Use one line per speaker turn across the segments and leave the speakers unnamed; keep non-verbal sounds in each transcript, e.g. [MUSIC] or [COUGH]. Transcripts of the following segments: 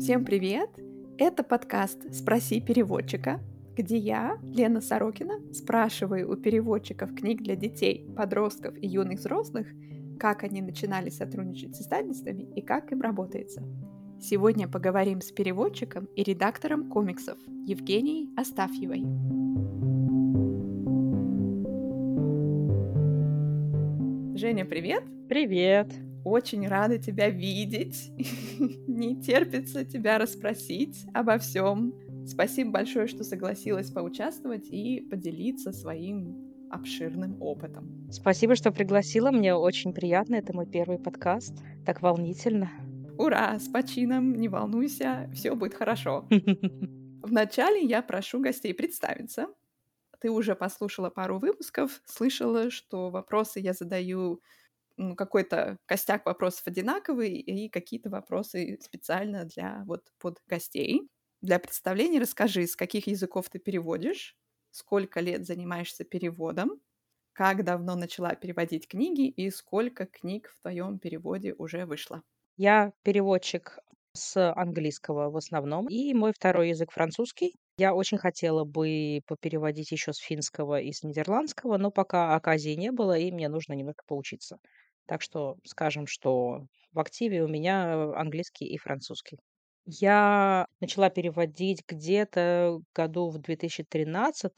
Всем привет! Это подкаст «Спроси переводчика», где я, Лена Сорокина, спрашиваю у переводчиков книг для детей, подростков и юных взрослых, как они начинали сотрудничать с издательствами и как им работается. Сегодня поговорим с переводчиком и редактором комиксов Евгенией Астафьевой. Женя, привет!
Привет!
Очень рада тебя видеть. [LAUGHS] Не терпится тебя расспросить обо всем. Спасибо большое, что согласилась поучаствовать и поделиться своим обширным опытом.
Спасибо, что пригласила. Мне очень приятно. Это мой первый подкаст. Так волнительно.
Ура! С почином, не волнуйся, все будет хорошо. [LAUGHS] Вначале я прошу гостей представиться. Ты уже послушала пару выпусков, слышала, что вопросы я задаю ну, какой-то костяк вопросов одинаковый и какие-то вопросы специально для вот под гостей. Для представления расскажи, с каких языков ты переводишь, сколько лет занимаешься переводом, как давно начала переводить книги и сколько книг в твоем переводе уже вышло.
Я переводчик с английского в основном, и мой второй язык французский. Я очень хотела бы попереводить еще с финского и с нидерландского, но пока оказии не было, и мне нужно немного поучиться. Так что скажем, что в активе у меня английский и французский. Я начала переводить где-то году в 2013,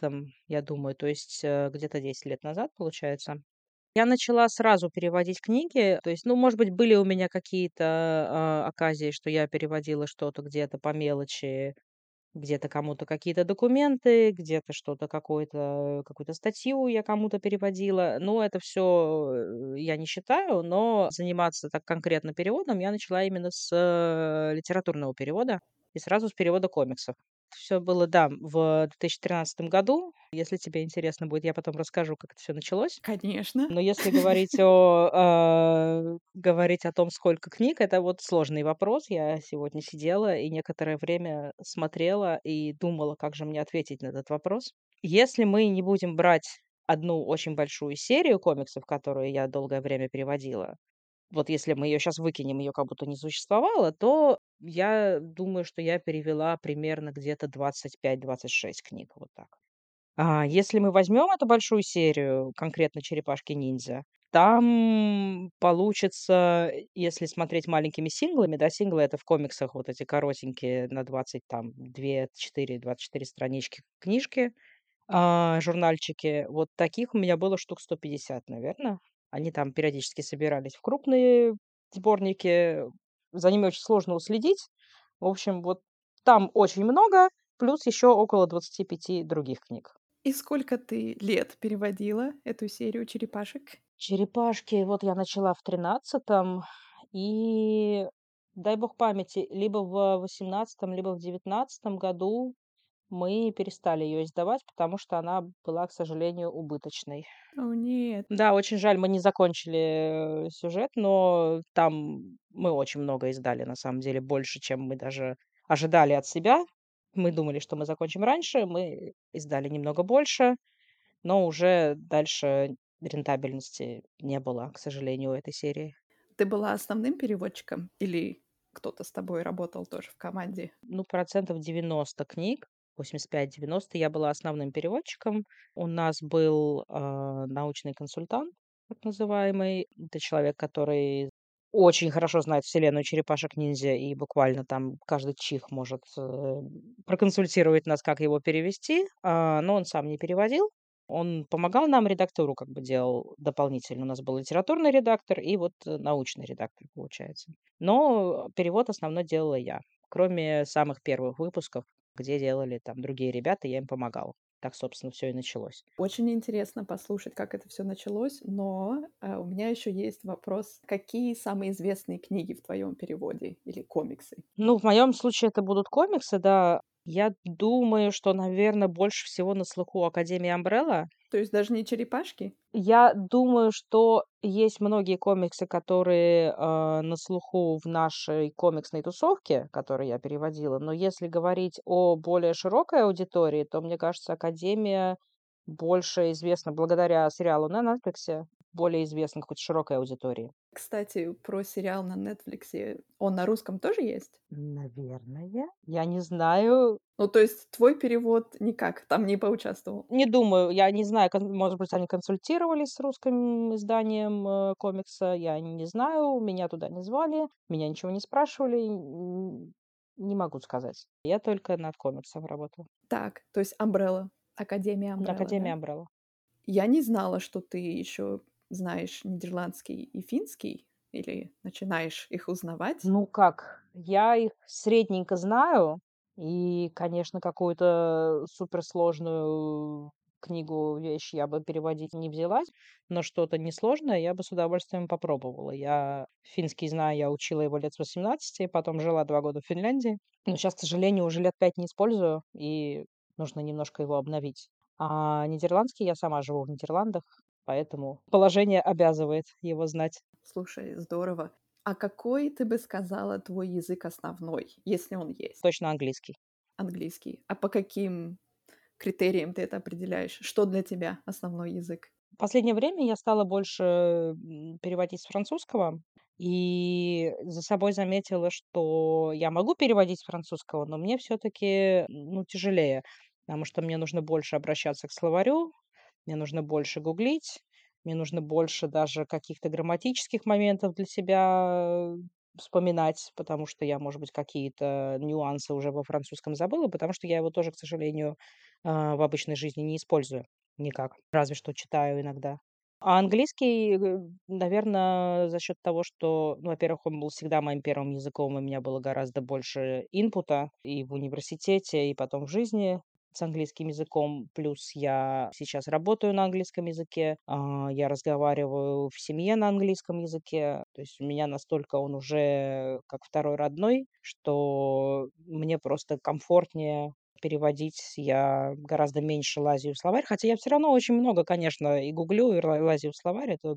я думаю, то есть э, где-то 10 лет назад, получается. Я начала сразу переводить книги, то есть, ну, может быть, были у меня какие-то а, оказии, что я переводила что-то где-то по мелочи, где-то кому-то какие-то документы, где-то что-то, какое-то, какую-то статью я кому-то переводила. Ну, это все я не считаю, но заниматься так конкретно переводом я начала именно с э, литературного перевода и сразу с перевода комиксов. Все было, да, в 2013 году. Если тебе интересно будет, я потом расскажу, как это все началось.
Конечно.
Но если [LAUGHS] говорить о, а, говорить о том, сколько книг, это вот сложный вопрос. Я сегодня сидела и некоторое время смотрела и думала, как же мне ответить на этот вопрос. Если мы не будем брать одну очень большую серию комиксов, которую я долгое время переводила, вот если мы ее сейчас выкинем, ее как будто не существовало, то я думаю, что я перевела примерно где-то 25-26 книг, вот так. А если мы возьмем эту большую серию, конкретно "Черепашки-ниндзя", там получится, если смотреть маленькими синглами, да, синглы- это в комиксах вот эти коротенькие на 20, там 2, 4, 24 странички книжки, а, журнальчики. Вот таких у меня было штук 150, наверно. Они там периодически собирались в крупные сборники. За ними очень сложно уследить. В общем, вот там очень много, плюс еще около 25 других книг.
И сколько ты лет переводила эту серию черепашек?
Черепашки, вот я начала в тринадцатом, и дай бог памяти, либо в восемнадцатом, либо в девятнадцатом году мы перестали ее издавать, потому что она была, к сожалению, убыточной.
О, нет.
Да, очень жаль, мы не закончили э, сюжет, но там мы очень много издали, на самом деле, больше, чем мы даже ожидали от себя. Мы думали, что мы закончим раньше, мы издали немного больше, но уже дальше рентабельности не было, к сожалению, у этой серии.
Ты была основным переводчиком или кто-то с тобой работал тоже в команде?
Ну, процентов 90 книг, 85-90 я была основным переводчиком. У нас был а, научный консультант, так называемый. Это человек, который очень хорошо знает вселенную черепашек-ниндзя, и буквально там каждый чих может э, проконсультировать нас, как его перевести, а, но он сам не переводил. Он помогал нам, редактуру как бы делал дополнительно. У нас был литературный редактор и вот э, научный редактор, получается. Но перевод основной делала я. Кроме самых первых выпусков, где делали там другие ребята, я им помогала. Так, собственно, все и началось.
Очень интересно послушать, как это все началось, но э, у меня еще есть вопрос: какие самые известные книги в твоем переводе или комиксы?
Ну, в моем случае это будут комиксы, да. Я думаю, что, наверное, больше всего на слуху Академия Амбрелла.
То есть даже не черепашки?
Я думаю, что есть многие комиксы, которые э, на слуху в нашей комиксной тусовке, которые я переводила. Но если говорить о более широкой аудитории, то, мне кажется, Академия больше известна благодаря сериалу на Netflix. Более известный какой-то широкой аудитории.
Кстати, про сериал на "Нетфликсе", он на русском тоже есть?
Наверное, я не знаю.
Ну, то есть твой перевод никак там не поучаствовал?
Не думаю, я не знаю, может быть, они консультировались с русским изданием, э, комикса, я не знаю, меня туда не звали, меня ничего не спрашивали, не могу сказать. Я только над комиксом работаю.
Так, то есть Umbrella, Академия Umbrella,
Академия
да?
Umbrella.
Я не знала, что ты еще знаешь нидерландский и финский или начинаешь их узнавать.
Ну как, я их средненько знаю, и, конечно, какую-то суперсложную книгу, вещь я бы переводить не взялась, но что-то несложное я бы с удовольствием попробовала. Я финский знаю, я учила его лет с 18, потом жила 2 года в Финляндии, но сейчас, к сожалению, уже лет 5 не использую, и нужно немножко его обновить. А нидерландский я сама живу в Нидерландах, поэтому положение обязывает его знать.
Слушай, здорово. А какой, ты бы сказала, твой язык основной, если он есть?
Точно английский.
Английский. А по каким критериям ты это определяешь? Что для тебя основной язык?
Последнее время я стала больше, переводить с французского, и за собой заметила, что я могу переводить с французского, но мне всё-таки, ну, тяжелее, потому что мне нужно больше обращаться к словарю, мне нужно больше гуглить, мне нужно больше даже каких-то грамматических моментов для себя вспоминать, потому что я, может быть, какие-то нюансы уже во французском забыла, потому что я его тоже, к сожалению, а, в обычной жизни не использую никак, разве что читаю иногда. А английский, э, наверно, за счет того, что, ну, во-первых, он был всегда моим первым языком, у меня было гораздо больше инпута и в университете, и потом в жизни с английским языком. Плюс я сейчас работаю на английском языке, а, я разговариваю в семье на английском языке. То есть у меня настолько он уже как второй родной, что мне просто комфортнее переводить. Я гораздо меньше лазаю в словарь, хотя я всё равно очень много, конечно, и гуглю, и ла лазю в словарь, это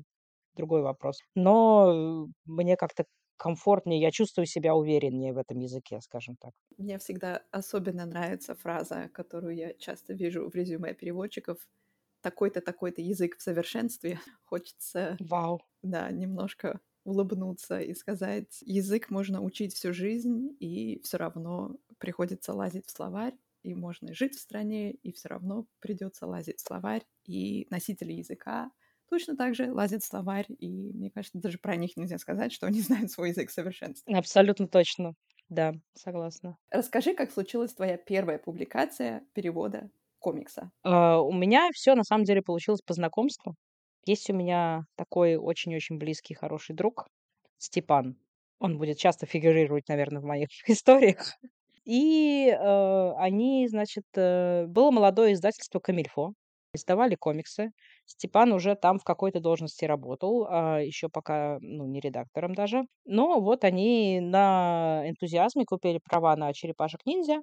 другой вопрос. Но мне как-то комфортнее, я чувствую себя увереннее в этом языке, скажем так.
Мне всегда особенно нравится фраза, которую я часто вижу в резюме переводчиков: "Такой-то, такой-то язык в совершенстве". [LAUGHS] Хочется,
Вау!
да, немножко улыбнуться и сказать: язык можно учить всю жизнь, и всё равно приходится лазить в словарь, и можно жить в стране, и всё равно придется лазить в словарь. И носители языка точно так же лазят в словарь, и мне кажется, даже про них нельзя сказать, что они [LAUGHS] знают свой язык в совершенстве.
Абсолютно точно. Да, согласна.
Расскажи, как случилась твоя первая публикация перевода комикса?
А, у меня всё на самом деле получилось по знакомству. Есть у меня такой очень-очень близкий, хороший друг Степан. Он будет часто фигурировать, наверно, в моих [LAUGHS] историях. И, э, они, значит, э было молодое издательство "Комильфо", издавали комиксы. Степан уже там в какой-то должности работал, а, еще пока, ну, не редактором даже. Но вот они на энтузиазме купили права на "Черепашек-ниндзя"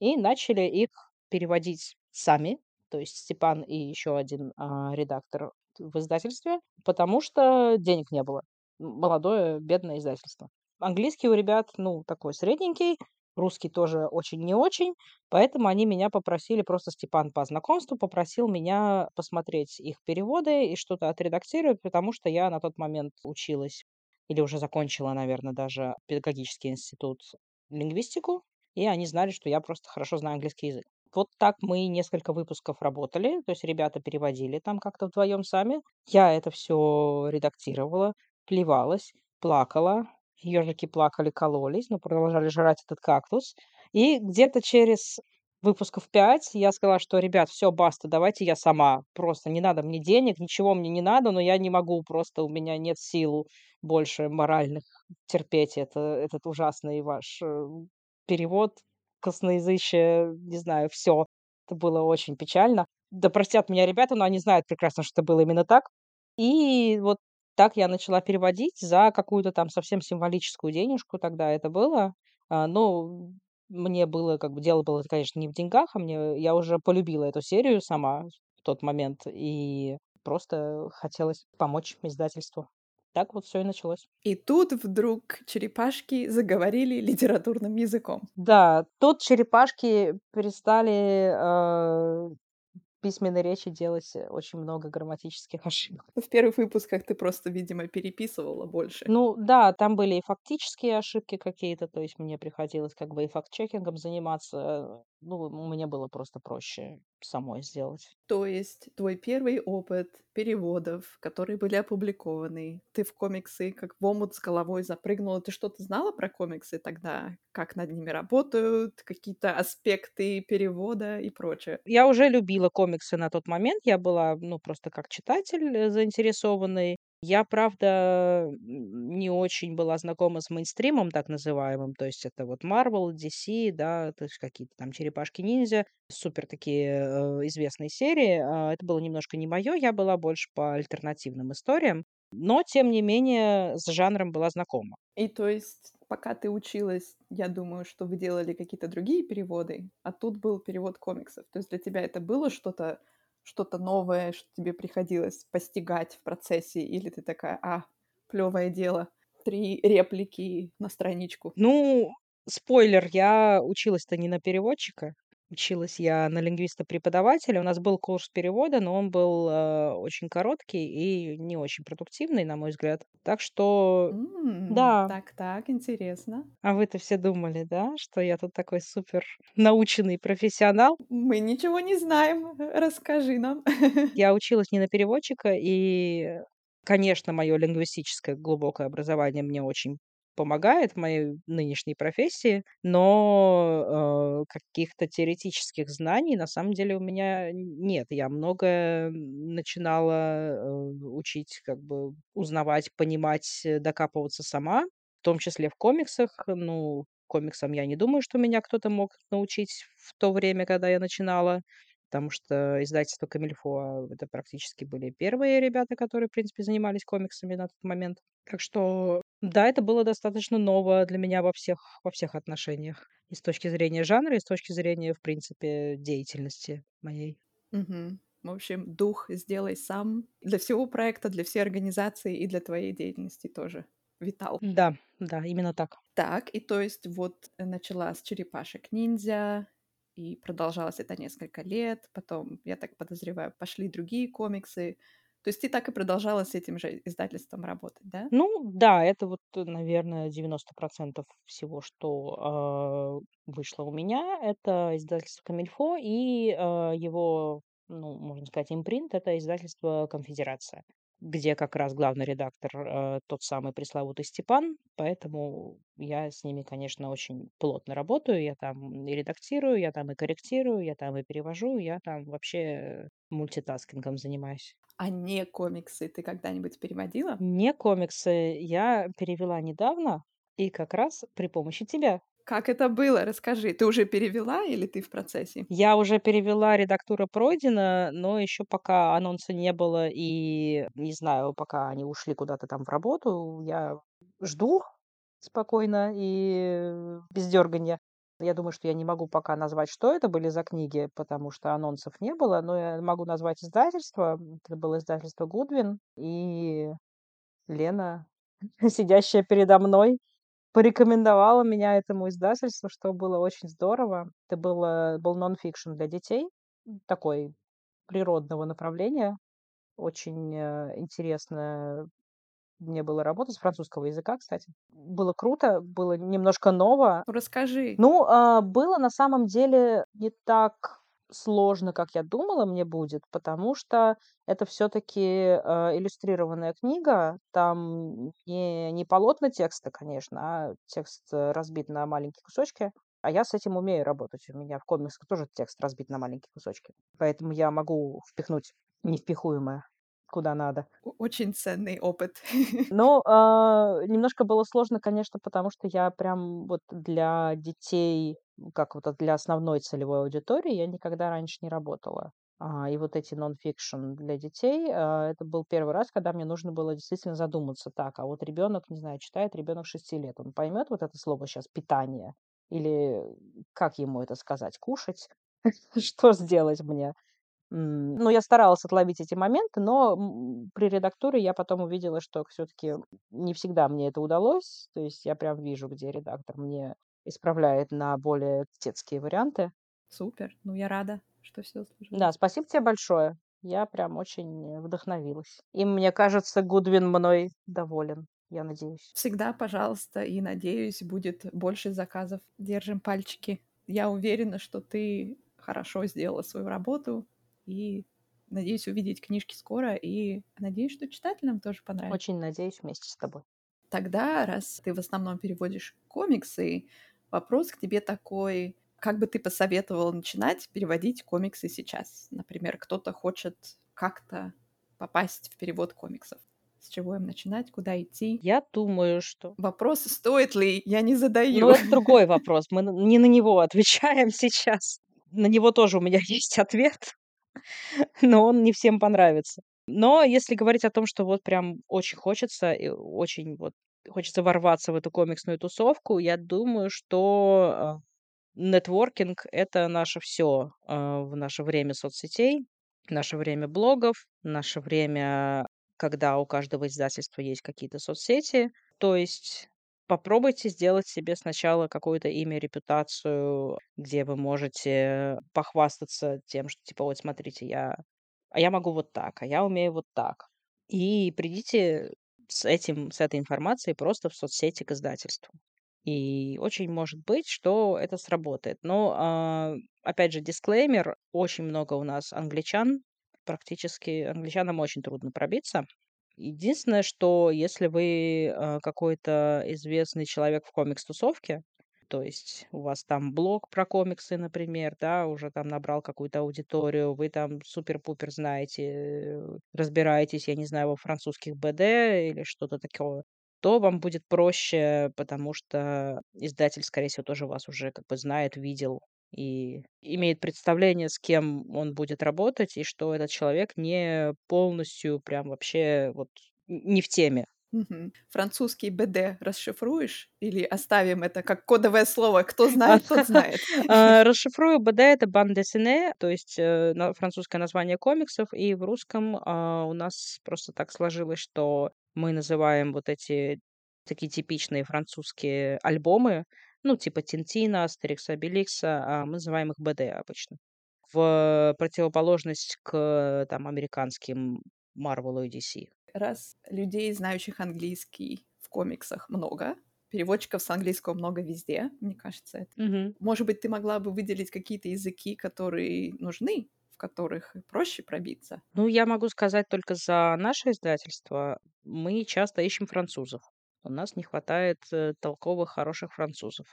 и начали их переводить сами. То есть Степан и еще 1, а, редактор в издательстве, потому что денег не было. Молодое бедное издательство. Английский у ребят, ну, такой средненький, русский тоже очень не очень, поэтому они меня попросили, просто Степан по знакомству попросил меня посмотреть их переводы и что-то отредактировать, потому что я на тот момент училась или уже закончила, наверно, даже педагогический институт, лингвистику, и они знали, что я просто хорошо знаю английский язык. Вот так мы несколько выпусков работали, то есть ребята переводили там как-то вдвоем сами. Я это всё редактировала, плевалась, плакала, ёжики плакали, кололись, но продолжали жрать этот кактус. И где-то через выпусков 5 я сказала, что: "Ребят, всё, баста, давайте я сама. Просто не надо мне денег, ничего мне не надо, но я не могу, просто у меня нет сил больше моральных терпеть это этот ужасный ваш, э, перевод, косноязычие, не знаю, всё". Это было очень печально. Да простят меня ребята, но они знают прекрасно, что это было именно так. И вот так я начала переводить за какую-то там совсем символическую денежку тогда это было. А, но мне было как бы дело было, конечно, не в деньгах, а мне я уже полюбила эту серию сама в тот момент, и просто хотелось помочь издательству. Так вот всё и началось.
И тут вдруг черепашки заговорили литературным языком.
Да, тут черепашки перестали, э письменной речи делать, э, очень много грамматических [LAUGHS] ошибок.
В первых выпусках ты просто, видимо, переписывала больше.
Ну да, там были и фактические ошибки какие-то, то есть мне приходилось как бы и факт-чекингом заниматься. Э, ну, мне было просто проще самой сделать.
То есть твой первый опыт переводов, которые были опубликованы, ты в комиксы как в омут с головой запрыгнула. Ты что-то знала про комиксы тогда? Как над ними работают, какие-то аспекты перевода и прочее?
Я уже любила комиксы на тот момент. Я была, ну, просто как читатель, э, заинтересованный. Я, правда, не очень была знакома с мейнстримом так называемым. То есть это вот Marvel, DC, да, то есть какие-то там Черепашки-ниндзя, супер такие, э, известные серии. А, это было немножко не моё. Я была больше по альтернативным историям, но тем не менее с жанром была знакома.
И то есть, пока ты училась, я думаю, что вы делали какие-то другие переводы, а тут был перевод комиксов. То есть для тебя это было что-то что-то новое, что тебе приходилось постигать в процессе, или ты такая: "А, клёвое дело, 3 реплики на страничку"?
Ну, спойлер, я училась-то не на переводчика. Училась я на лингвиста-преподавателя. У нас был курс перевода, но он был, э, очень короткий и не очень продуктивный, на мой взгляд. Так что
М,
да.
так так, интересно.
А вы-то все думали, да, что я тут такой супер наученный профессионал?
Мы ничего не знаем, расскажи нам. [LAUGHS]
Я училась не на переводчика, и, конечно, моё лингвистическое глубокое образование мне очень помогает в моей нынешней профессии, но, э, каких-то теоретических знаний на самом деле у меня нет. Я многое, начинала, э, учить, как бы узнавать, понимать, э, докапываться сама, в том числе в комиксах. Ну, комиксам я не думаю, что меня кто-то мог научить в то время, когда я начинала. Потому что издательство "Комильфо" это практически были первые ребята, которые, в принципе, занимались комиксами на тот момент. Так что да, это было достаточно ново для меня во всех во всех отношениях. И с точки зрения жанра, и с точки зрения, в принципе, деятельности моей.
Мгм. В общем, дух "сделай сам" для всего проекта, для всей организации и для твоей деятельности тоже витал.
Да, да, именно так.
Так, и то есть вот, начала с "Черепашек-ниндзя", и продолжалось это несколько лет. Потом, я так подозреваю, пошли другие комиксы. То есть ты так и продолжала с этим же издательством работать, да?
Ну да, это вот, наверное, 90 всего, что, а, вышло у меня. Это издательство "Комильфо" и, а, его, ну, можно сказать, импринт- это издательство "Конфедерация", где как раз главный редактор, а, тот самый пресловутый Степан. Поэтому я с ними, конечно, очень плотно работаю. Я там и редактирую, я там и корректирую, я там и перевожу, я там вообще мультитаскингом занимаюсь.
А не комиксы ты когда-нибудь переводила?
Не комиксы я перевела недавно и как раз при помощи тебя.
Как это было? Расскажи. Ты уже перевела или ты в процессе?
Я уже перевела, редактура пройдена, но еще пока анонса не было и не знаю, пока они ушли куда-то там в работу, я жду спокойно и без дерганья. Я думаю, что я не могу пока назвать, что это были за книги, потому что анонсов не было, но я могу назвать издательство. Это было издательство "Гудвин", и Лена, [LAUGHS] сидящая передо мной, порекомендовала меня этому издательству, что было очень здорово. Это было был нон-фикшн для детей, такой природного направления. Очень, э, интересно мне было работать, с французского языка, кстати. Было круто, было немножко ново.
Расскажи.
Ну, а, было на самом деле не так сложно, как я думала, мне будет, потому что это всё-таки, а, иллюстрированная книга. Там не не полотна текста, конечно, а текст разбит на маленькие кусочки. А я с этим умею работать. У меня в комиксах тоже текст разбит на маленькие кусочки. Поэтому я могу впихнуть невпихуемое куда надо.
Очень ценный опыт. [LAUGHS]
Но, а, немножко было сложно, конечно, потому что я прям вот для детей, как вот для основной целевой аудитории, я никогда раньше не работала. А, и вот эти нон-фикшн для детей, а, это был первый раз, когда мне нужно было действительно задуматься: так, а вот ребенок, не знаю, читает, ребенок 6 лет, он поймет вот это слово щас "питание" или как ему это сказать? "Кушать"? [LAUGHS] Что сделать мне? Ну, я старалась отловить эти моменты, но, при редактуре я потом увидела, что всё-таки не всегда мне это удалось. То есть я прям вижу, где редактор мне исправляет на более детские варианты.
Супер, ну, я рада. что всё
Да,
сложилось.
спасибо тебе большое. Я прям очень вдохновилась. И мне кажется, Гудвин мной доволен, я надеюсь.
Всегда пожалуйста, и, надеюсь, будет больше заказов. Держим пальчики. Я уверена, что ты хорошо сделала свою работу, и надеюсь увидеть книжки скоро, и надеюсь, что читателям тоже понравится.
Очень надеюсь вместе с тобой.
Тогда, раз ты в основном переводишь комиксы, вопрос к тебе такой: как бы ты посоветовала начинать переводить комиксы сейчас? Например, кто-то хочет как-то попасть в перевод комиксов. С чего им начинать, куда идти?
Я думаю, что
Вопрос стоит ли, я не
Ну,
задаю.
это [LAUGHS] другой вопрос. Мы не на него отвечаем [LAUGHS] сейчас. На него тоже у меня [LAUGHS] есть ответ, но он не всем понравится. Но если говорить о том, что вот прям очень хочется и очень вот хочется ворваться в эту комиксную тусовку, я думаю, что, а, нетворкинг- это наше всё, а, в наше время соцсетей, наше время блогов, наше время, когда у каждого издательства есть какие-то соцсети. То есть попробуйте сделать себе сначала какое-то имя, репутацию, где вы можете похвастаться тем, что типа: "Вот смотрите, я а я могу вот так, а я умею вот так". И придите с этим с этой информацией просто в соцсети к издательству. И очень может быть, что это сработает. Но, а, опять же, дисклеймер: очень много у нас англичан, практически англичанам очень трудно пробиться. Единственное, что если вы, а, какой-то известный человек в комикс-тусовке, то есть у вас там блог про комиксы, например, да, уже там набрал какую-то аудиторию, вы там супер-пупер знаете, разбираетесь, я не знаю, во французских БД или что-то такое, то вам будет проще, потому что издатель, скорее всего, тоже вас уже как бы знает, видел и имеет представление, с кем он будет работать, и что этот человек не полностью прям вообще вот не в теме.
Французский БД расшифруешь или оставим это как кодовое слово? Кто
А,
знает, тот знает. [LAUGHS]
а, расшифрую: БД- это dessinée, то есть, э, французское название комиксов, и в русском, а, у нас просто так сложилось, что мы называем вот эти такие типичные французские альбомы, ну, типа Тинтина, Астерикса, Обеликса, а, мы называем их БД обычно. В противоположность к, там, американским "Марвелу" и DC.
Раз людей, знающих английский в комиксах, много, переводчиков с английского много везде, мне кажется, это
Мгм.
Может быть, ты могла бы выделить какие-то языки, которые нужны, в которых проще пробиться?
Ну, я могу сказать только за наше издательство: мы часто ищем французов. У нас не хватает, э, толковых, хороших французов.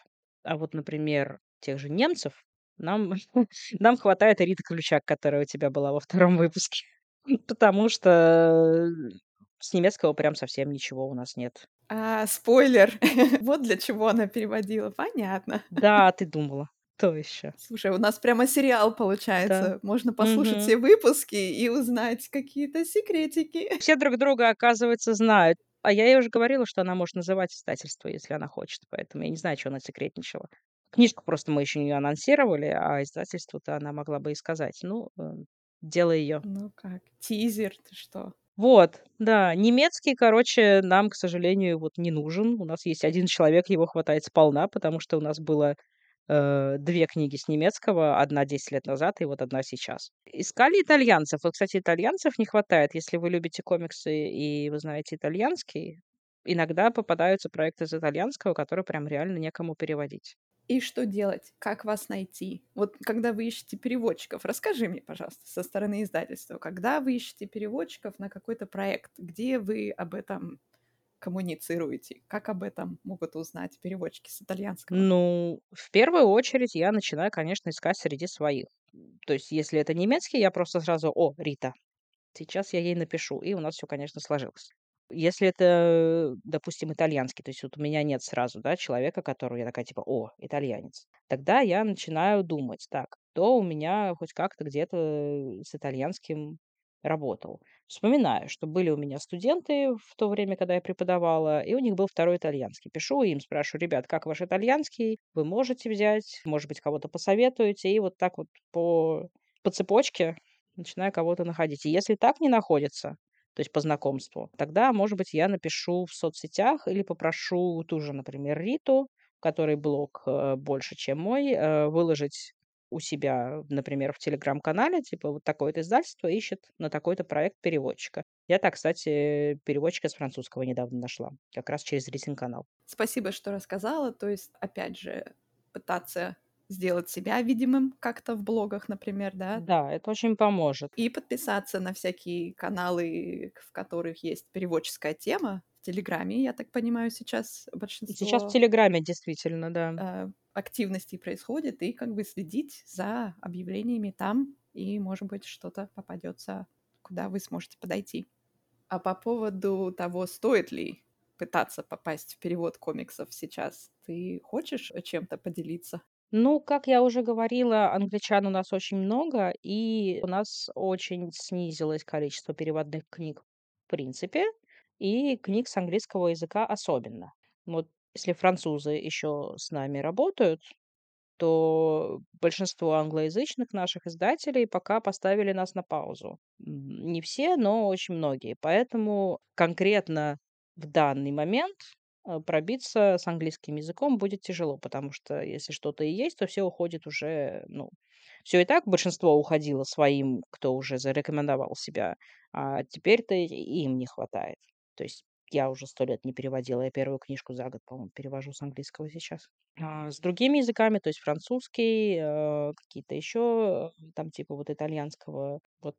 А вот, например, тех же немцев нам [LAUGHS] нам хватает Риты Ключак, которая у тебя была во 2 выпуске, [LAUGHS] потому что, э, с немецкого прям совсем ничего у нас нет.
А, спойлер! [LAUGHS] Вот для чего она переводила. Понятно. [LAUGHS]
Да, ты думала, то еще.
Слушай, у нас прямо сериал
Да.
получается. Можно послушать все выпуски и узнать какие-то секретики. [LAUGHS]
Все друг друга, оказывается, знают. А я ей уже говорила, что она может называть издательство, если она хочет, поэтому я не знаю, чё она секретничала. Книжку просто мы еще не анонсировали, а издательству-то она могла бы и сказать. Ну, э, дело ее.
Ну как, тизер, ты что?
Вот, да, немецкий, короче, нам, к сожалению, вот не нужен. У нас есть 1 человек, его хватает сполна, потому что у нас было, э, 2 книги с немецкого: 1 10 лет назад и вот 1 сейчас. Искали итальянцев. Вот, кстати, итальянцев не хватает. Если вы любите комиксы и вы знаете итальянский, иногда попадаются проекты из итальянского, которые прям реально некому переводить.
И что делать? Как вас найти? Вот когда вы ищете переводчиков, расскажи мне, пожалуйста, со стороны издательства. Когда вы ищете переводчиков на какой-то проект, где вы об этом коммуницируете? Как об этом могут узнать переводчики с итальянского?
Ну, в первую очередь я начинаю, конечно, искать среди своих. То есть если это немецкий, я просто сразу: "О, Рита, сейчас я ей напишу". И у нас всё, конечно, сложилось. Если это, допустим, итальянский, то есть вот у меня нет сразу, да, человека, которого я такая типа: "О, итальянец". Тогда я начинаю думать: так, кто у меня хоть как-то где-то, с итальянским работал? Вспоминаю, что были у меня студенты в то время, когда я преподавала, и у них был 2 итальянский. Пишу им, спрашиваю: "Ребят, как ваш итальянский? Вы можете взять? Может быть, кого-то посоветуете?" И вот так вот по по цепочке начинаю кого-то находить. И если так не находится, то есть по знакомству, тогда, может быть, я напишу в соцсетях или попрошу ту же, например, Риту, у которой блог, э, больше, чем мой, э, выложить у себя, например, в телеграм-канале, типа вот такое-то издательство ищет на такой-то проект переводчика. Я так, кстати, переводчика с французского недавно нашла, как раз через рейтинг-канал.
Спасибо, что рассказала. То есть, опять же, пытаться сделать себя видимым как-то в блогах, например, да?
Да, это очень поможет.
И подписаться на всякие каналы, в которых есть переводческая тема. В Телеграме, я так понимаю, сейчас большинство...
Сейчас в Телеграме действительно, да.
Э, активностей происходит, и как бы следить за объявлениями там, и, может быть, что-то попадется, куда вы сможете подойти. А по поводу того, стоит ли пытаться попасть в перевод комиксов сейчас, ты хочешь чем-то поделиться?
Ну, как я уже говорила, англичан у нас очень много, и у нас очень снизилось количество переводных книг в принципе, и книг с английского языка особенно. Вот если французы еще с нами работают, то большинство англоязычных наших издателей пока поставили нас на паузу. Не все, но очень многие. Поэтому конкретно в данный момент э, пробиться с английским языком будет тяжело, потому что если что-то и есть, то все уходит уже, ну, все и так большинство уходило своим, кто уже зарекомендовал себя, а теперь-то им не хватает. То есть я уже сто лет не переводила. Я первую книжку за год, по-моему, перевожу с английского сейчас. А, с другими языками, то есть французский, э, какие-то еще, э, там типа вот итальянского, вот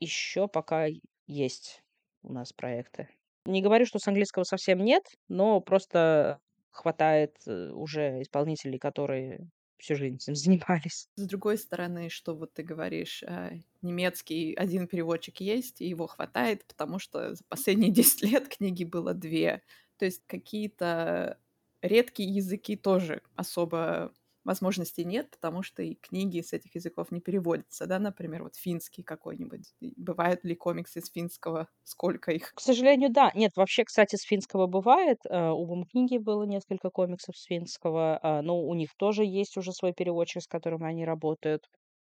еще пока есть у нас проекты. Не говорю, что с английского совсем нет, но просто хватает э, уже исполнителей, которые всю жизнь этим [LAUGHS] занимались.
С другой стороны, что вот ты говоришь, э, немецкий один переводчик есть, и его хватает, потому что за последние [LAUGHS] 10 лет книги было две. То есть какие-то редкие языки тоже особо возможностей нет, потому что и книги с этих языков не переводятся, да, например, вот финский какой-нибудь. Бывают ли комиксы с финского? Сколько их?
К сожалению, да. Нет, вообще, кстати, с финского бывает. Э, У Бумкниги было несколько комиксов с финского, а, но у них тоже есть уже свой переводчик, с которым они работают.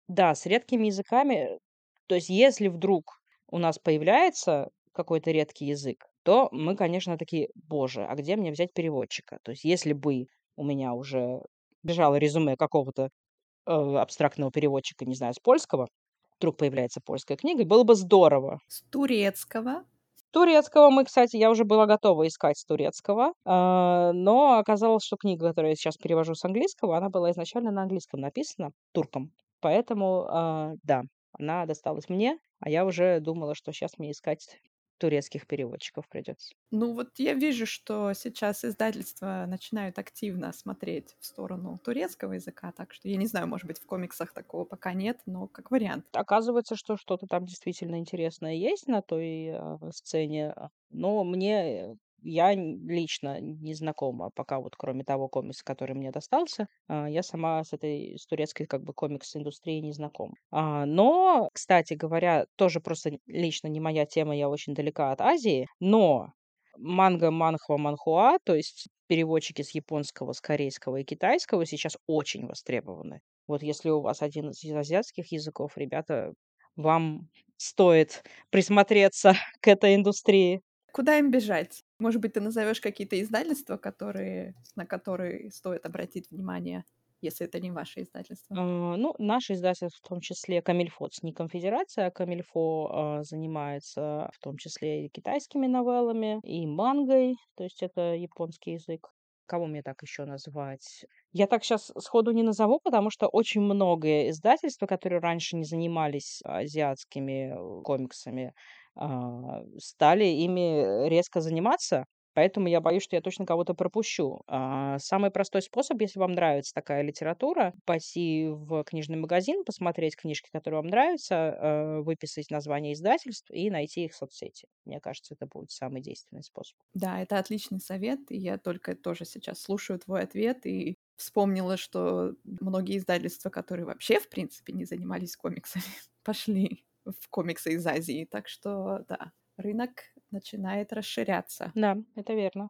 Да, с редкими языками, то есть если вдруг у нас появляется какой-то редкий язык, то мы, конечно, такие, боже, а где мне взять переводчика? То есть если бы у меня уже бежало резюме какого-то э, абстрактного переводчика, не знаю, с польского, вдруг появляется польская книга, было бы здорово.
С турецкого?
Турецкого мы, кстати, я уже была готова искать с турецкого, а, но оказалось, что книга, которую я сейчас перевожу с английского, она была изначально на английском написана, турком. Поэтому, а, да, она досталась мне, а я уже думала, что сейчас мне искать турецких переводчиков придется.
Ну вот я вижу, что сейчас издательства начинают активно смотреть в сторону турецкого языка, так что я не знаю, может быть, в комиксах такого пока нет, но как вариант.
Оказывается, что что-то там действительно интересное есть на той а, сцене, а, но мне я лично не знакома пока вот кроме того комикса, который мне достался. а, Я сама с этой, с турецкой как бы комикс-индустрией не знакома. А, Но, кстати говоря, тоже просто лично не моя тема, я очень далека от Азии, но манга, манхва, манхуа, то есть переводчики с японского, с корейского и китайского сейчас очень востребованы. Вот если у вас один из азиатских языков, ребята, вам стоит присмотреться [LAUGHS] к этой индустрии.
Куда им бежать? Может быть, ты назовешь какие-то издательства, которые, на которые стоит обратить внимание, если это не ваше издательство?
А, Ну, наше издательство, в том числе Камильфо, не конфедерация, а Камильфо а, занимается в том числе и китайскими новеллами, и мангой, то есть это японский язык. Кого мне так еще назвать? Я так сейчас сходу не назову, потому что очень многое издательства, которые раньше не занимались азиатскими э, комиксами, а, стали ими резко заниматься. Поэтому я боюсь, что я точно кого-то пропущу. А, самый простой способ, если вам нравится такая литература, пойти в книжный магазин, посмотреть книжки, которые вам нравятся, э, выписать название издательств и найти их в соцсети. Мне кажется, это будет самый действенный способ.
Да, это отличный совет, и я только тоже сейчас слушаю твой ответ и вспомнила, что многие издательства, которые вообще, в принципе, не занимались комиксами, [LAUGHS] пошли в комиксы из Азии. Так что, да, рынок начинает расширяться.
Да, это верно.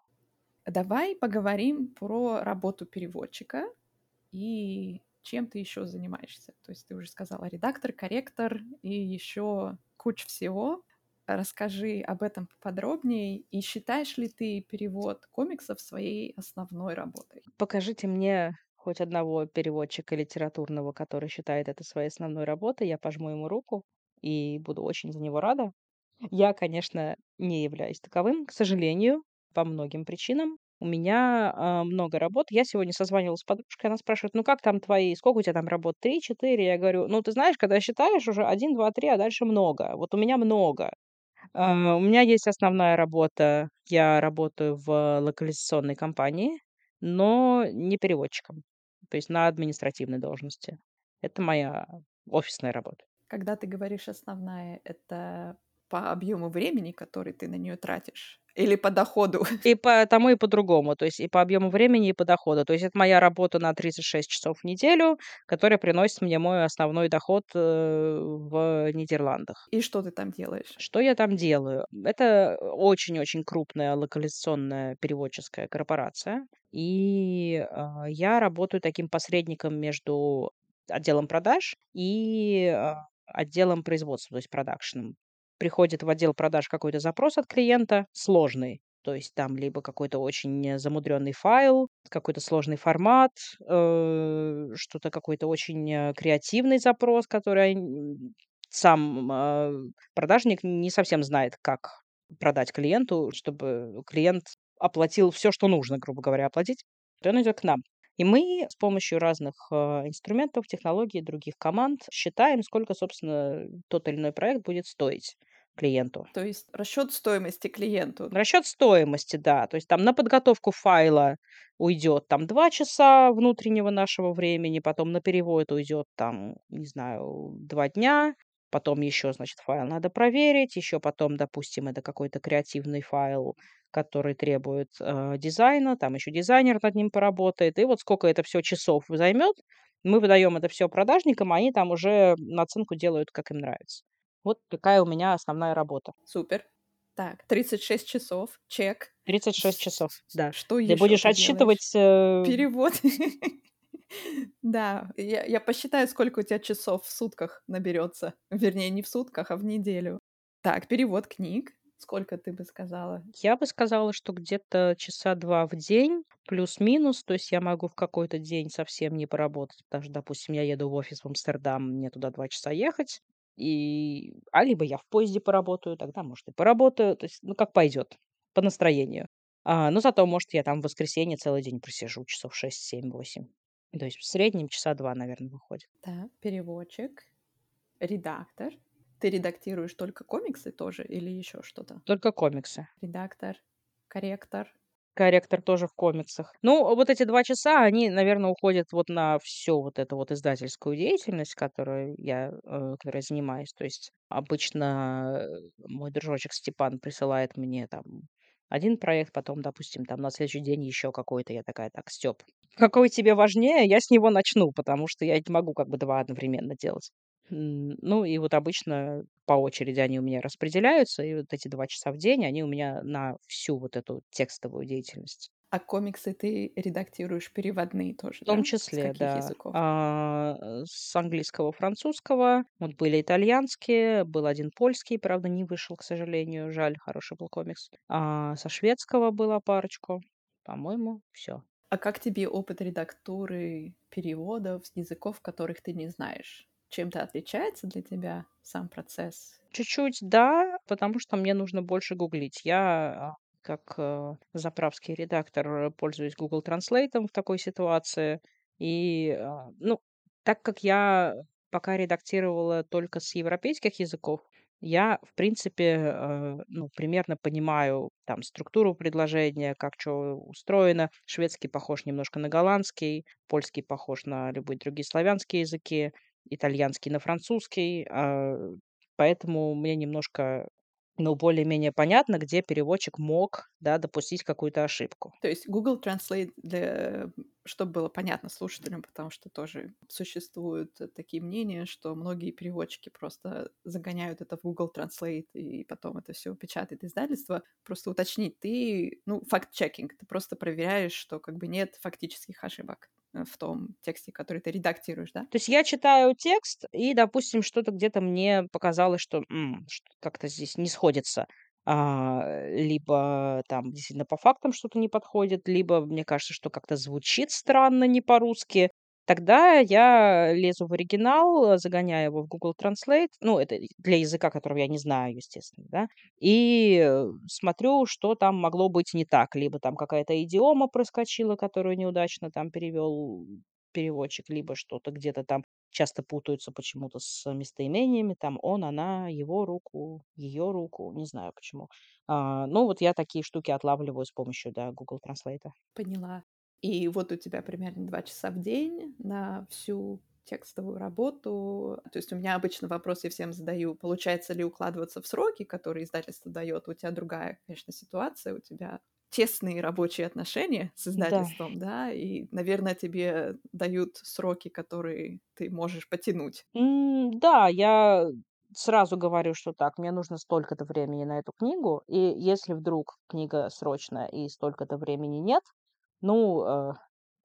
Давай поговорим про работу переводчика и чем ты еще занимаешься. То есть ты уже сказала редактор, корректор и еще куча всего. Расскажи об этом поподробнее. И считаешь ли ты перевод комиксов своей основной работой?
Покажите мне хоть одного переводчика литературного, который считает это своей основной работой, я пожму ему руку и буду очень за него рада. Я, конечно, не являюсь таковым, к сожалению, по многим причинам. У меня, а, много работ. Я сегодня созванивалась с подружкой, она спрашивает: "Ну, как там твои, сколько у тебя там работ, 3-4?" Я говорю: "Ну, ты знаешь, когда считаешь уже один, 2, 3, а дальше много". Вот у меня много. А, у меня есть основная работа. Я работаю в локализационной компании, но не переводчиком, то есть на административной должности. Это моя офисная работа.
Когда ты говоришь "основная", это по объему времени, который ты на нее тратишь, или по доходу? [LAUGHS]
И по тому, и по другому. То есть и по объему времени, и по доходу. То есть это моя работа на 36 часов в неделю, которая приносит мне мой основной доход, э, в Нидерландах.
И что ты там делаешь?
Что я там делаю? Это очень-очень крупная локализационная переводческая корпорация. И, а, я работаю таким посредником между отделом продаж и, а, отделом производства, то есть продакшеном. Приходит в отдел продаж какой-то запрос от клиента сложный, то есть там либо какой-то очень замудренный файл, какой-то сложный формат, э, что-то какой-то очень, э, креативный запрос, который, сам, а, продажник не совсем знает, как продать клиенту, чтобы клиент оплатил все, что нужно, грубо говоря, оплатить, то он идет к нам. И мы с помощью разных, а, инструментов, технологий, других команд считаем, сколько, собственно, тот или иной проект будет стоить клиенту.
То есть расчет стоимости клиенту.
Расчет стоимости, да. То есть там на подготовку файла уйдет там 2 часа внутреннего нашего времени, потом на перевод уйдет там, не знаю, 2 дня, потом еще, значит, файл надо проверить, еще потом, допустим, это какой-то креативный файл, который требует, э, дизайна, там еще дизайнер над ним поработает. И вот сколько это все часов займет, мы выдаем это все продажникам, а они там уже наценку делают, как им нравится. Вот такая у меня основная работа.
Супер. Так, 36 часов, чек.
36 часов, да.
Что
Ты
еще
будешь
ты
отсчитывать, э,
Перевод. [LAUGHS] [LAUGHS] Да, я я посчитаю, сколько у тебя часов в сутках наберется. Вернее, не в сутках, а в неделю. Так, перевод книг. Сколько ты бы сказала?
я бы сказала, что где-то часа 2 в день, плюс-минус. То есть я могу в какой-то день совсем не поработать, потому что, допустим, я еду в офис в Амстердам, мне туда 2 часа ехать, и а либо я в поезде поработаю, тогда, может, и поработаю. То есть, ну, как пойдет, по настроению. А, но зато, может, я там в воскресенье целый день просижу, часов 6, 7, 8. То есть в среднем часа 2, наверное, выходит.
Так, переводчик, редактор. Ты редактируешь только комиксы тоже или еще что-то?
Только комиксы.
Редактор, корректор.
Корректор тоже в комиксах. Ну, вот эти 2 часа, они, наверное, уходят вот на всю вот эту вот издательскую деятельность, которой я, э, которой я занимаюсь. То есть обычно, э, мой дружочек Степан присылает мне там один проект, потом, допустим, там на следующий день еще какой-то. Я такая: "Так, Степ, какой тебе важнее, я с него начну", потому что я не могу как бы 2 одновременно делать. Ну и вот обычно по очереди они у меня распределяются, и вот эти 2 часа в день, они у меня на всю вот эту текстовую деятельность.
А комиксы ты редактируешь переводные тоже,
В том
да? С
числе,
каких
да.
языков?
А, э, с английского, французского, вот были итальянские, был один польский, правда, не вышел, к сожалению, жаль, хороший был комикс. А, со шведского была парочку. По-моему, все.
А как тебе опыт редактуры переводов с языков, которых ты не знаешь? Чем-то отличается для тебя сам процесс?
Чуть-чуть, да, потому что мне нужно больше гуглить. Я, а, как, э, заправский редактор, э, пользуюсь Google Транслейтом в такой ситуации. И, а, ну, так как я пока редактировала только с европейских языков, я, в принципе, э, ну, примерно понимаю там структуру предложения, как что устроено. Шведский похож немножко на голландский, польский похож на любые другие славянские языки, итальянский на французский. А, Поэтому мне немножко, ну, более-менее понятно, где переводчик мог, да, допустить какую-то ошибку.
То есть Google Translate, для... чтобы было понятно слушателям, потому что тоже существуют такие мнения, что многие переводчики просто загоняют это в Google Translate и потом это все печатает издательство. Просто уточнить, ты, ну, факт-чекинг, ты просто проверяешь, что как бы нет фактических ошибок э, в том тексте, который ты редактируешь, да?
То есть я читаю текст, и, допустим, что-то где-то мне показалось, что м, что как-то здесь не сходится. А, либо там действительно по фактам что-то не подходит, либо мне кажется, что как-то звучит странно не по-русски. Тогда я лезу в оригинал, загоняю его в Google Translate, ну, это для языка, которого я не знаю, естественно, да, и, э, смотрю, что там могло быть не так. Либо там какая-то идиома проскочила, которую неудачно там перевёл переводчик, либо что-то где-то там часто путаются почему-то с местоимениями, там он, она, его руку, её руку, не знаю почему. А, ну, вот я такие штуки отлавливаю с помощью, да, Google Транслейта.
Поняла. И вот у тебя примерно 2 часа в день на всю текстовую работу. То есть у меня обычно вопрос я всем задаю: получается ли укладываться в сроки, которые издательство даёт? У тя другая, конечно, ситуация. У тебя тесные рабочие отношения с
Да.
издательством, да, и, наверно, тебе дают сроки, которые ты можешь потянуть.
М, да, я сразу говорю, что так, мне нужно столько-то времени на эту книгу, и если вдруг книга срочная и столько-то времени нет, ну, э,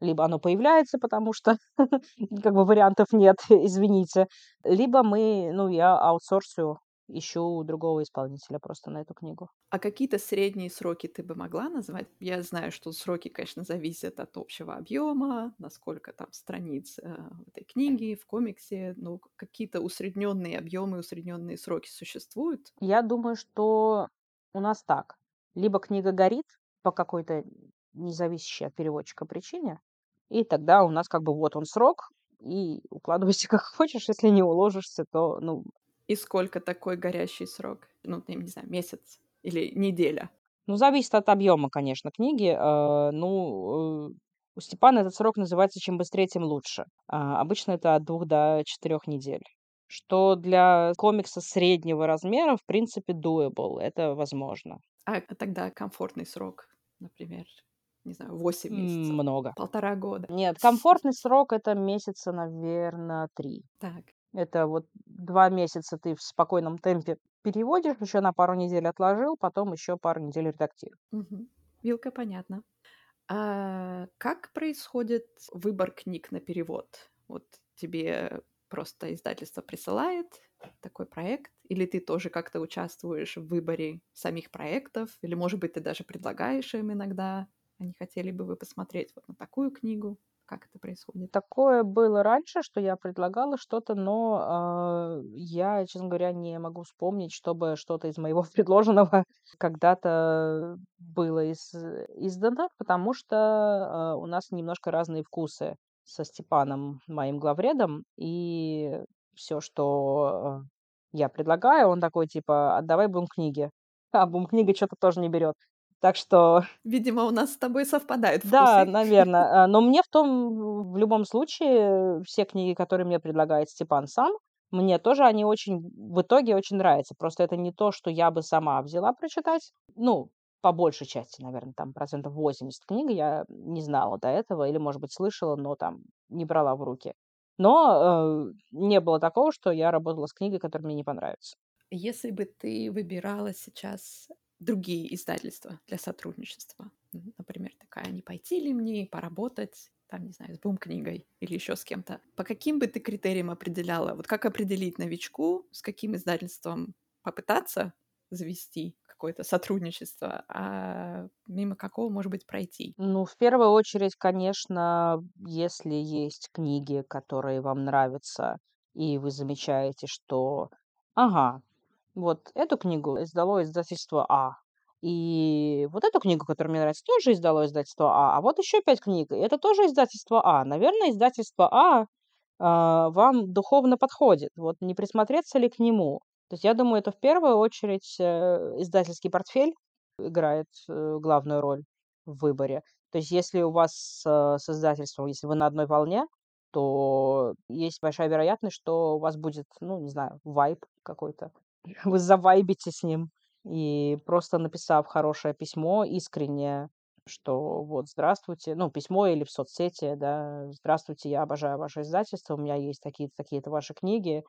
либо оно появляется, потому что [LAUGHS] как бы вариантов нет, [LAUGHS] извините, либо мы ну, я аутсорсю, ищу другого исполнителя просто на эту книгу.
А какие-то средние сроки ты бы могла назвать? Я знаю, что сроки, конечно, зависят от общего объёма, насколько там страниц, э, в этой книге, в комиксе, но какие-то усреднённые объёмы, усреднённые сроки существуют?
Я думаю, что у нас так: либо книга горит по какой-то независящей от переводчика причине, и тогда у нас как бы вот он срок, и укладывайся [LAUGHS] как хочешь. Если не уложишься, то, ну
И сколько такой горящий срок? Ну, я не знаю, месяц или неделя?
Ну, зависит от объёма, конечно, книги. Э, ну, э, у Степана этот срок называется "чем быстрее, тем лучше". А, обычно это от 2 до 4 недель, что для комикса среднего размера, в принципе, doable, это возможно.
А тогда комфортный срок, например, не знаю, 8
М,
месяцев,
много.
1,5 года?
Нет, комфортный срок- это месяца, наверно, 3.
Так.
Это вот 2 месяца ты в спокойном темпе переводишь, ещё на пару недель отложил, потом ещё пару недель редактируешь.
Мгм. Вилка понятно. А как происходит выбор книг на перевод? Вот тебе просто издательство присылает такой проект, или ты тоже как-то участвуешь в выборе самих проектов, или, может быть, ты даже предлагаешь им иногда: "А не хотели бы вы посмотреть вот на такую книгу?" Как это происходит?
Такое было раньше, что я предлагала что-то, но, э, я, честно говоря, не могу вспомнить, чтобы что-то из моего [LAUGHS] предложенного когда-то было ис издано, потому что, э, у нас немножко разные вкусы со Степаном, моим главредом, и всё, что, э, я предлагаю, он такой типа: [LAUGHS] "А давай бум-книги". А бум-книга чё-то тоже не берёт. Так что
Видимо, у нас с тобой совпадают
Да,
вкусы.
наверно. А, но мне в том в любом случае все книги, которые мне предлагает Степан сам, мне тоже они очень в итоге очень нравятся. Просто это не то, что я бы сама взяла прочитать. Ну, по большей части, наверно, там процентов 80 книг я не знала до этого или, может быть, слышала, но там не брала в руки. Но, э, не было такого, что я работала с книгой, которая мне не понравится.
Если бы ты выбирала сейчас другие издательства для сотрудничества, например, такая: "Не пойти ли мне поработать, там, не знаю, с бум-книгой или ещё с кем-то?" По каким бы ты критериям определяла? Вот как определить новичку, с каким издательством попытаться завести какое-то сотрудничество, а мимо какого, может быть, пройти?
Ну, в первую очередь, конечно, если есть книги, которые вам нравятся, и вы замечаете, что: "Ага, вот эту книгу издало издательство А, и вот эту книгу, которая мне нравится, тоже издало издательство А, а вот ещё 5 книг, это тоже издательство А". Наверно, издательство А, а, вам духовно подходит. Вот не присмотреться ли к нему? То есть я думаю, это в первую очередь, э, издательский портфель играет, э, главную роль в выборе. То есть если у вас, э, с издательством, если вы на одной волне, то есть большая вероятность, что у вас будет, ну, не знаю, вайб какой-то. [LAUGHS] Вы завайбите с ним, и просто написав хорошее письмо искреннее, что вот: "Здравствуйте", ну, письмо или в соцсети, да: "Здравствуйте, я обожаю ваше издательство, у меня есть такие-то, такие-то ваши книги,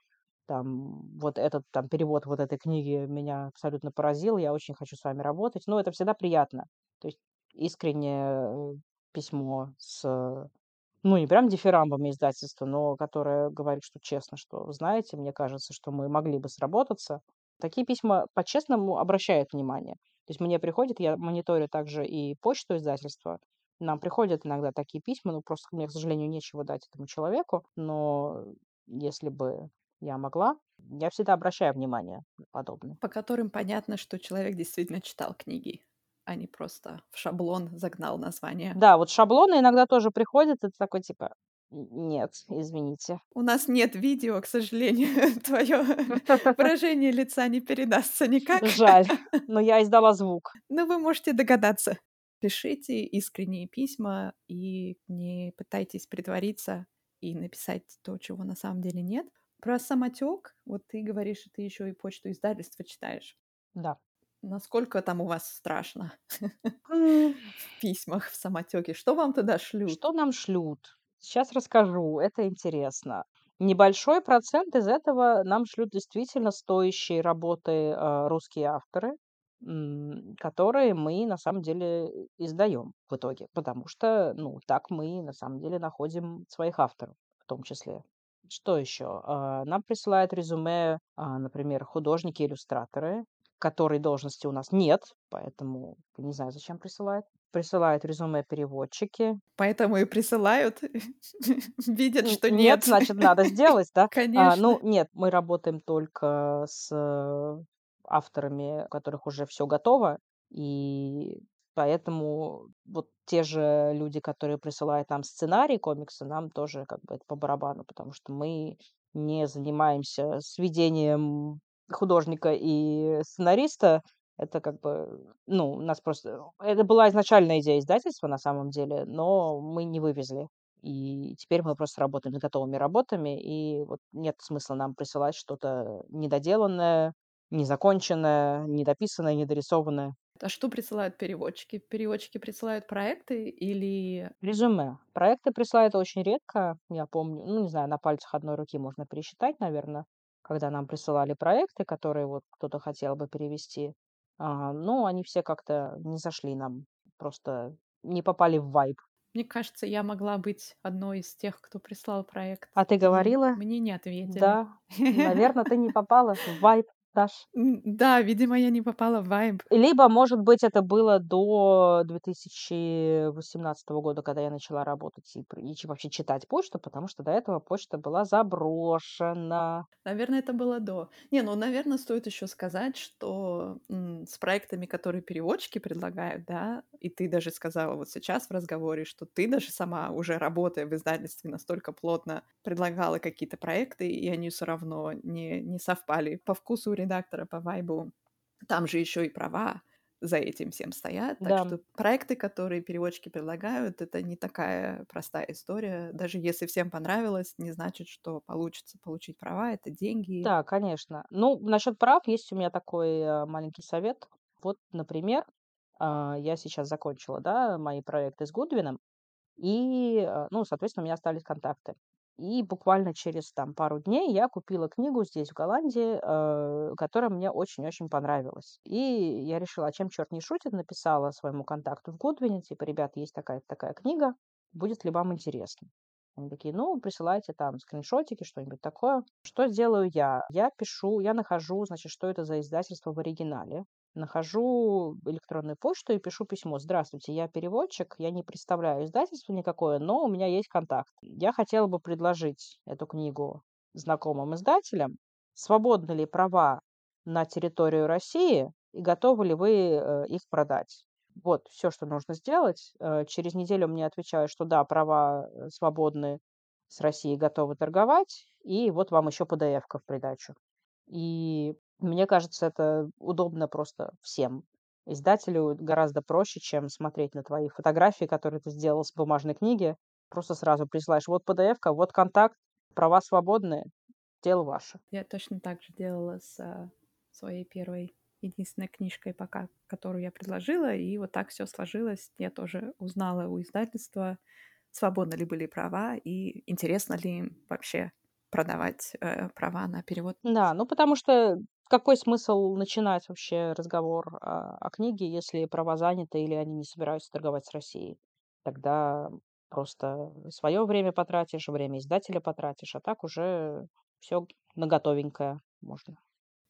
там, вот этот там перевод вот этой книги меня абсолютно поразил, я очень хочу с вами работать". Ну, это всегда приятно. То есть искреннее, э, письмо с, ну, не прям дифирамбами издательства, но которое говорит, что честно, что: "Знаете, мне кажется, что мы могли бы сработаться". Такие письма по-честному обращают внимание. То есть мне приходит, я мониторю также и почту издательства. Нам приходят иногда такие письма, ну, просто мне, к сожалению, нечего дать этому человеку, но если бы я могла, я всегда обращаю внимание на подобное.
По которым понятно, что человек действительно читал книги, а не просто в шаблон загнал название.
Да, вот шаблоны иногда тоже приходят, это такой типа: "Н нет, извините".
У нас нет видео, к сожалению, [LAUGHS] твое [LAUGHS] выражение лица не передастся никак.
Жаль, [LAUGHS] но я издала звук.
Но вы можете догадаться. Пишите искренние письма и не пытайтесь притвориться и написать то, чего на самом деле нет. Про самотек, вот ты говоришь, что ты еще и почту издательства читаешь.
Да.
Насколько там у вас страшно [LAUGHS] в письмах, в самотеке? Что вам туда шлют?
Что нам шлют? Сейчас расскажу, это интересно. Небольшой процент из этого нам шлют действительно стоящие работы, а, русские авторы, м, которые мы на самом деле издаем в итоге, потому что, ну, так мы на самом деле находим своих авторов в том числе. Что еще? А, нам присылают резюме, а, например, художники-иллюстраторы, которой должности у нас нет, поэтому не знаю, зачем присылают. Присылают резюме переводчики.
Поэтому и присылают, [LAUGHS] видят, что
нет,
нет.
значит, надо сделать, да? [LAUGHS] А, ну,
Конечно.
нет, мы работаем только с авторами, у которых уже всё готово, и поэтому вот те же люди, которые присылают нам сценарий комикса, нам тоже как бы это по барабану, потому что мы не занимаемся сведением художника и сценариста. Это как бы, ну, у нас просто это была изначальная идея издательства на самом деле, но мы не вывезли. И теперь мы просто работаем над готовыми работами, и вот нет смысла нам присылать что-то недоделанное, незаконченное, недописанное, недорисованное.
А что присылают переводчики? Переводчики присылают проекты или
Резюме. Проекты присылают очень редко, я помню, ну, не знаю, на пальцах одной руки можно пересчитать, наверно, когда нам присылали проекты, которые вот кто-то хотел бы перевести. А, но они все как-то не зашли нам, просто не попали в вайб.
Мне кажется, я могла быть одной из тех, кто прислал проект,
А ты говорила?
мне не ответили.
Да, наверно, ты не попала в вайб наш.
М, да, видимо, я не попала в вайб.
Либо, может быть, это было до 2018 года, когда я начала работать и и вообще читать почту, потому что до этого почта была заброшена.
Наверно, это было до. Не, ну, наверно, стоит еще сказать, что, м, с проектами, которые переводчики предлагают, да, и ты даже сказала вот сейчас в разговоре, что ты даже сама, уже работая в издательстве, настолько плотно предлагала какие-то проекты, и они всё равно не не совпали по вкусу редактора, по вайбу. Там же еще и права за этим всем стоят. Так
Да.
что проекты, которые переводчики предлагают, это не такая простая история. Даже если всем понравилось, не значит, что получится получить права. Это деньги.
Да, конечно. Ну, насчет прав есть у меня такой, а, маленький совет. Вот, например, а, я сейчас закончила, да, мои проекты с Гудвином, и, а, ну, соответственно, у меня остались контакты. И буквально через там пару дней я купила книгу здесь, в Голландии, а, которая мне очень-очень понравилась. И я решила: "А чем черт не шутит?" Написала своему контакту в Гудвине, типа: "Ребята, есть такая-то такая книга, будет ли вам интересно?" Они такие: "Ну, присылайте там скриншотики, что-нибудь такое". Что делаю я? Я пишу, я нахожу, значит, что это за издательство в оригинале, нахожу электронную почту и пишу письмо: "Здравствуйте, я переводчик, я не представляю издательство никакое, но у меня есть контакт. Я хотела бы предложить эту книгу знакомым издателям. Свободны ли права на территорию России и готовы ли вы, э, их продать?" Вот всё, что нужно сделать. Э, через неделю мне отвечают, что да, права, э, свободны, с Россией готовы торговать, и вот вам еще PDF-ка в придачу. И мне кажется, это удобно просто всем. Издателю гораздо проще, чем смотреть на твои фотографии, которые ты сделал с бумажной книги. Просто сразу присылаешь: "Вот PDF-ка, вот контакт, права свободны, дело ваше".
Я точно так же делала с, а, своей 1 единственной книжкой пока, которую я предложила, и вот так всё сложилось. Я тоже узнала у издательства, свободны ли были права и интересно ли им вообще продавать, э, права на перевод.
Да, ну, потому что какой смысл начинать вообще разговор, а, о книге, если права заняты или они не собираются торговать с Россией? Тогда просто свое время потратишь, время издателя потратишь, а так уже всё на готовенькое можно.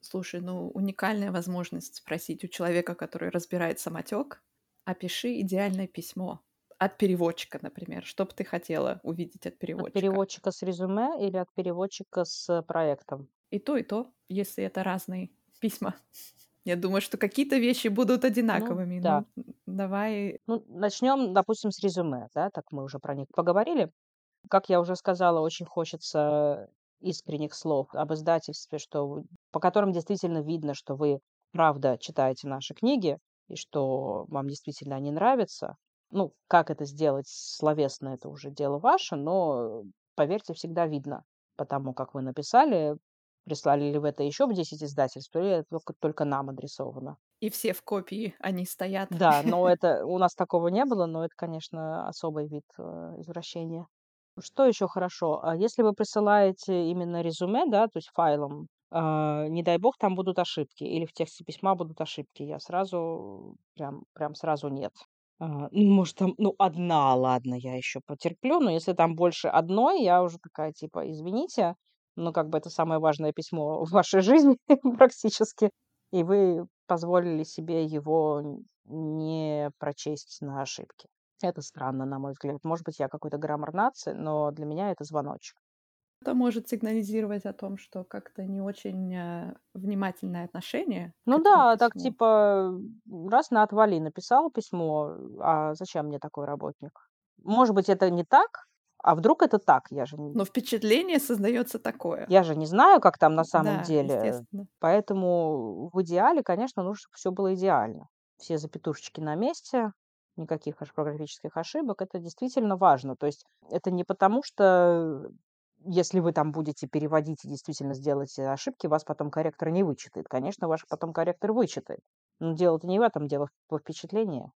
Слушай, ну, уникальная возможность спросить у человека, который разбирает самотек, опиши идеальное письмо от переводчика, например. Что бы ты хотела увидеть от
От
переводчика?
переводчика с резюме или от переводчика с проектом?
И то, и то, если это разные письма. Я думаю, что какие-то вещи будут
Ну
одинаковыми.
да.
Ну, давай.
Ну, начнем, допустим, с резюме, да, так мы уже про них поговорили. Как я уже сказала, очень хочется искренних слов об издательстве, что по которым действительно видно, что вы правда читаете наши книги и что вам действительно они нравятся. Ну, как это сделать словесно- это уже дело ваше, но, поверьте, всегда видно по тому, как вы написали, прислали ли вы это еще в 10 издательств или это только только нам адресовано.
И все в копии, они стоят.
Да, но [LAUGHS] это у нас такого не было, но это, конечно, особый вид, э, извращения. Что еще хорошо? А если вы присылаете именно резюме, да, то есть файлом, а, не дай бог, там будут ошибки или в тексте письма будут ошибки, я сразу прям прям сразу нет. А, ну, может, там, ну, 1, ладно, я еще потерплю, но если там больше 1, я уже такая типа: "Извините, но как бы это самое важное письмо [LAUGHS] в вашей жизни [LAUGHS] практически, и вы позволили себе его не прочесть на ошибки". Это странно, на мой взгляд. Может быть, я какой-то граммар нации, но для меня это звоночек.
Это может сигнализировать о том, что как-то не очень, э, внимательное отношение
Ну да, так
письму.
типа, раз на отвали написал письмо, а зачем мне такой работник? Может быть, это не так, а вдруг это так? Я же
Но впечатление создаётся такое.
я же не знаю, как там на самом
Да,
деле.
естественно.
Поэтому в идеале, конечно, нужно, чтоб всё было идеально. Все запятушечки на месте, никаких орфографических ошибок. Это действительно важно. То есть это не потому, что если вы там будете переводить и действительно сделаете ошибки, вас потом корректор не вычитает. Конечно, ваш потом корректор вычитает. Но дело-то не в этом, дело во впечатлении.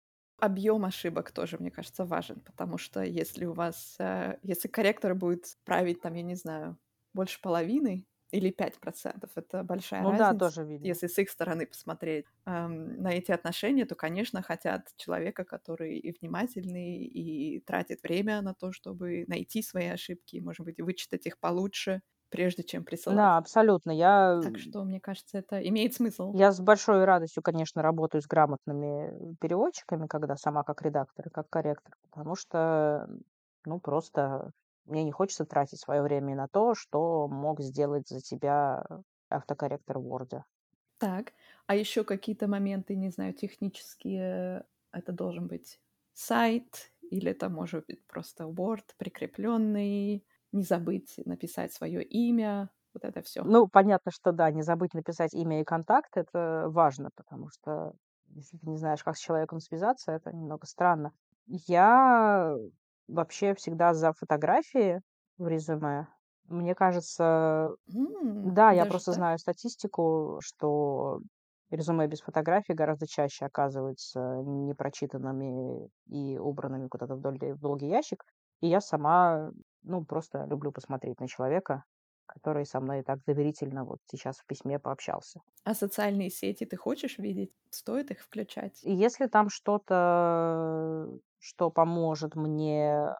Объём ошибок тоже, мне кажется, важен, потому что если у вас, э, если корректор будет править там, я не знаю, больше половины или 5 %- это большая
Ну да,
разница.
тоже видно.
Если с их стороны посмотреть, ам, на эти отношения, то, конечно, хотят человека, который и внимательный, и тратит время на то, чтобы найти свои ошибки, может быть, вычитать их получше, прежде чем присылать.
Да, абсолютно. Я,
Так что, мне кажется, это имеет смысл.
Я с большой радостью, конечно, работаю с грамотными переводчиками, когда сама как редактор и как корректор, потому что, ну, просто мне не хочется тратить своё время на то, что мог сделать за тебя автокорректор в "Ворде".
Так, а ещё какие-то моменты, не знаю, технические? Это должен быть сайт или это может быть просто Word прикреплённый? Не забыть написать своё имя, вот это всё.
Ну, понятно, что да, не забыть написать имя и контакт- это важно, потому что если ты не знаешь, как с человеком связаться, это немного странно. Я вообще всегда за фотографии в резюме. Мне кажется
М,
да, я просто
так?
знаю статистику, что резюме без фотографий гораздо чаще оказываются непрочитанными и убранными куда-то в долгий в долгий ящик. И я сама, ну, просто люблю посмотреть на человека, который со мной так доверительно вот сейчас в письме пообщался.
А социальные сети ты хочешь видеть? Стоит их включать?
И если там что-то, что поможет мне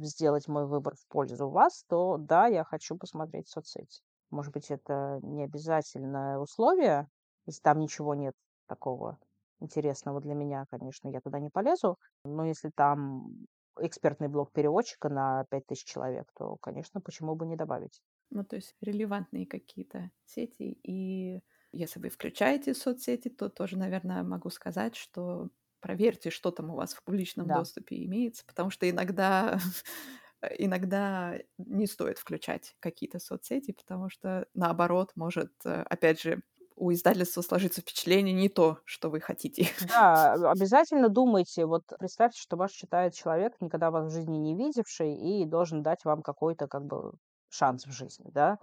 сделать мой выбор в пользу вас, то да, я хочу посмотреть соцсети. Может быть, это не обязательное условие. Если там ничего нет такого интересного для меня, конечно, я туда не полезу. Но если там экспертный блог переводчика на 5000 человек, то, конечно, почему бы не добавить?
Ну, то есть релевантные какие-то сети. И если вы включаете соцсети, то тоже, наверно, могу сказать, что проверьте, что там у вас в публичном
Да.
доступе имеется, потому что иногда [LAUGHS] иногда не стоит включать какие-то соцсети, потому что, наоборот, может, опять же, у издательства сложиться впечатление не то, что вы хотите. [LAUGHS]
Да, а обязательно думайте. Вот представьте, что вас читает человек, никогда вас в жизни не видевший, и должен дать вам какой-то как бы шанс в жизни, да.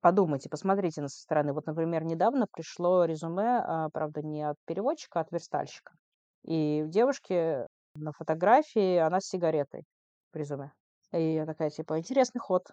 Подумайте, посмотрите на со стороны. Вот, например, недавно пришло резюме, а, правда, не от переводчика, а от верстальщика. И девушки на фотографии она с сигаретой в резюме. И я такая типа: "Интересный ход".